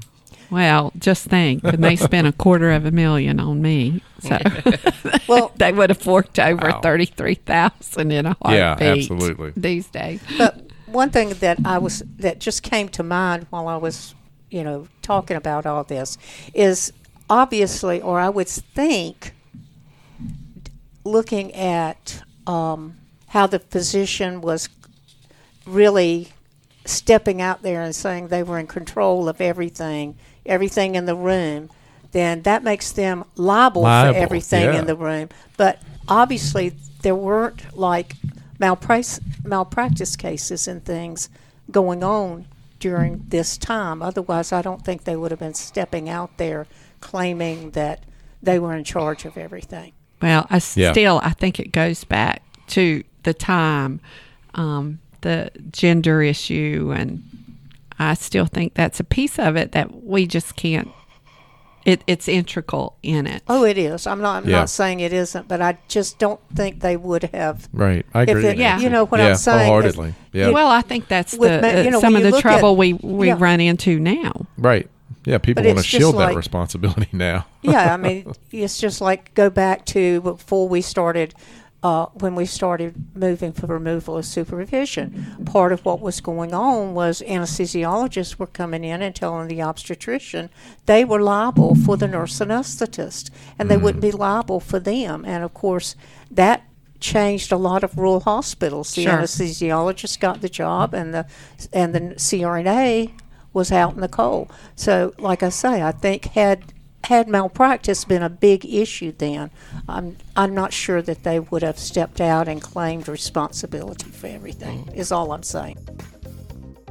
Well, just think, and they spent a quarter of a million on me, so Well, they would have forked over Wow. thirty three thousand in a heartbeat. Yeah, absolutely. These days. but one thing that I was that just came to mind while I was, you know, talking about all this is obviously, or I would think, looking at um, how the physician was really stepping out there and saying they were in control of everything, everything in the room, then that makes them liable, Liable, for everything yeah. in the room. But obviously, there weren't like malprac- malpractice cases and things going on during this time. Otherwise, I don't think they would have been stepping out there claiming that they were in charge of everything. Well, I s- Yeah. still I think it goes back to the time, um, the gender issue, and I still think that's a piece of it that we just can't. It, it's integral in it. Oh, it is. I'm not. I'm Yeah. not saying it isn't, but I just don't think they would have. Right, I agree. it- Yeah. you know what yeah, I'm saying. is- wholeheartedly. Yeah, Well, I think that's With the ma- you uh, know, some of the trouble at- we we yeah. run into now. right. Yeah, people want to it's just shield that responsibility now. yeah, I mean, it's just like go back to before we started, uh, when we started moving for removal of supervision. Part of what was going on was anesthesiologists were coming in and telling the obstetrician they were liable for the nurse anesthetist, and they wouldn't be liable for them. And of course, that changed a lot of rural hospitals. The Sure. anesthesiologist got the job, and the and the CRNA was out in the cold. So, like I say, I think had had malpractice been a big issue then, I'm I'm not sure that they would have stepped out and claimed responsibility for everything. Mm. Is all I'm saying.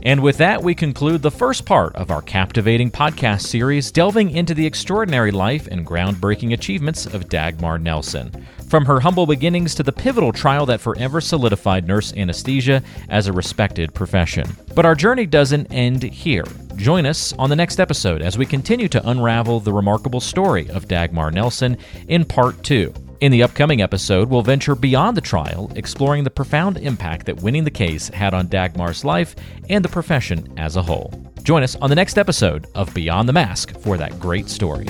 And with that, we conclude the first part of our captivating podcast series delving into the extraordinary life and groundbreaking achievements of Dagmar Nelson. From her humble beginnings to the pivotal trial that forever solidified nurse anesthesia as a respected profession. But our journey doesn't end here. Join us on the next episode as we continue to unravel the remarkable story of Dagmar Nelson in part two. In the upcoming episode, we'll venture beyond the trial, exploring the profound impact that winning the case had on Dagmar's life and the profession as a whole. Join us on the next episode of Beyond the Mask for that great story.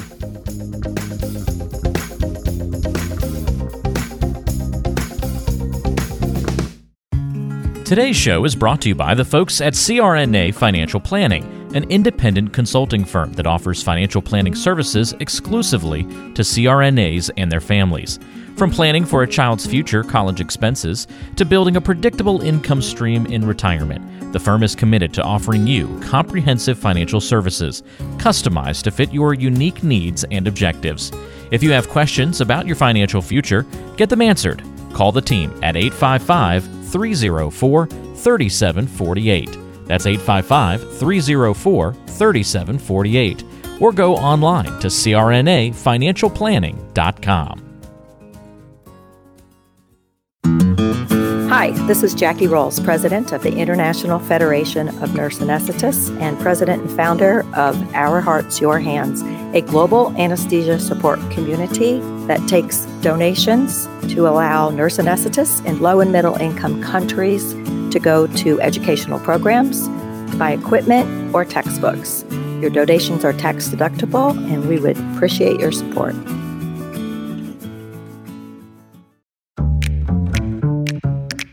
Today's show is brought to you by the folks at CRNA Financial Planning, an independent consulting firm that offers financial planning services exclusively to CRNAs and their families. From planning for a child's future college expenses to building a predictable income stream in retirement, the firm is committed to offering you comprehensive financial services customized to fit your unique needs and objectives. If you have questions about your financial future, get them answered. Call the team at 855 304 3748. That's 855 304 3748. Or go online to crnafinancialplanning.com. Hi, this is Jackie Rowles, President of the International Federation of Nurse Anesthetists and President and founder of Our Hearts, Your Hands, a global anesthesia support community that takes donations to allow nurse anesthetists in low and middle income countries to go to educational programs, buy equipment, or textbooks. Your donations are tax deductible, and we would appreciate your support.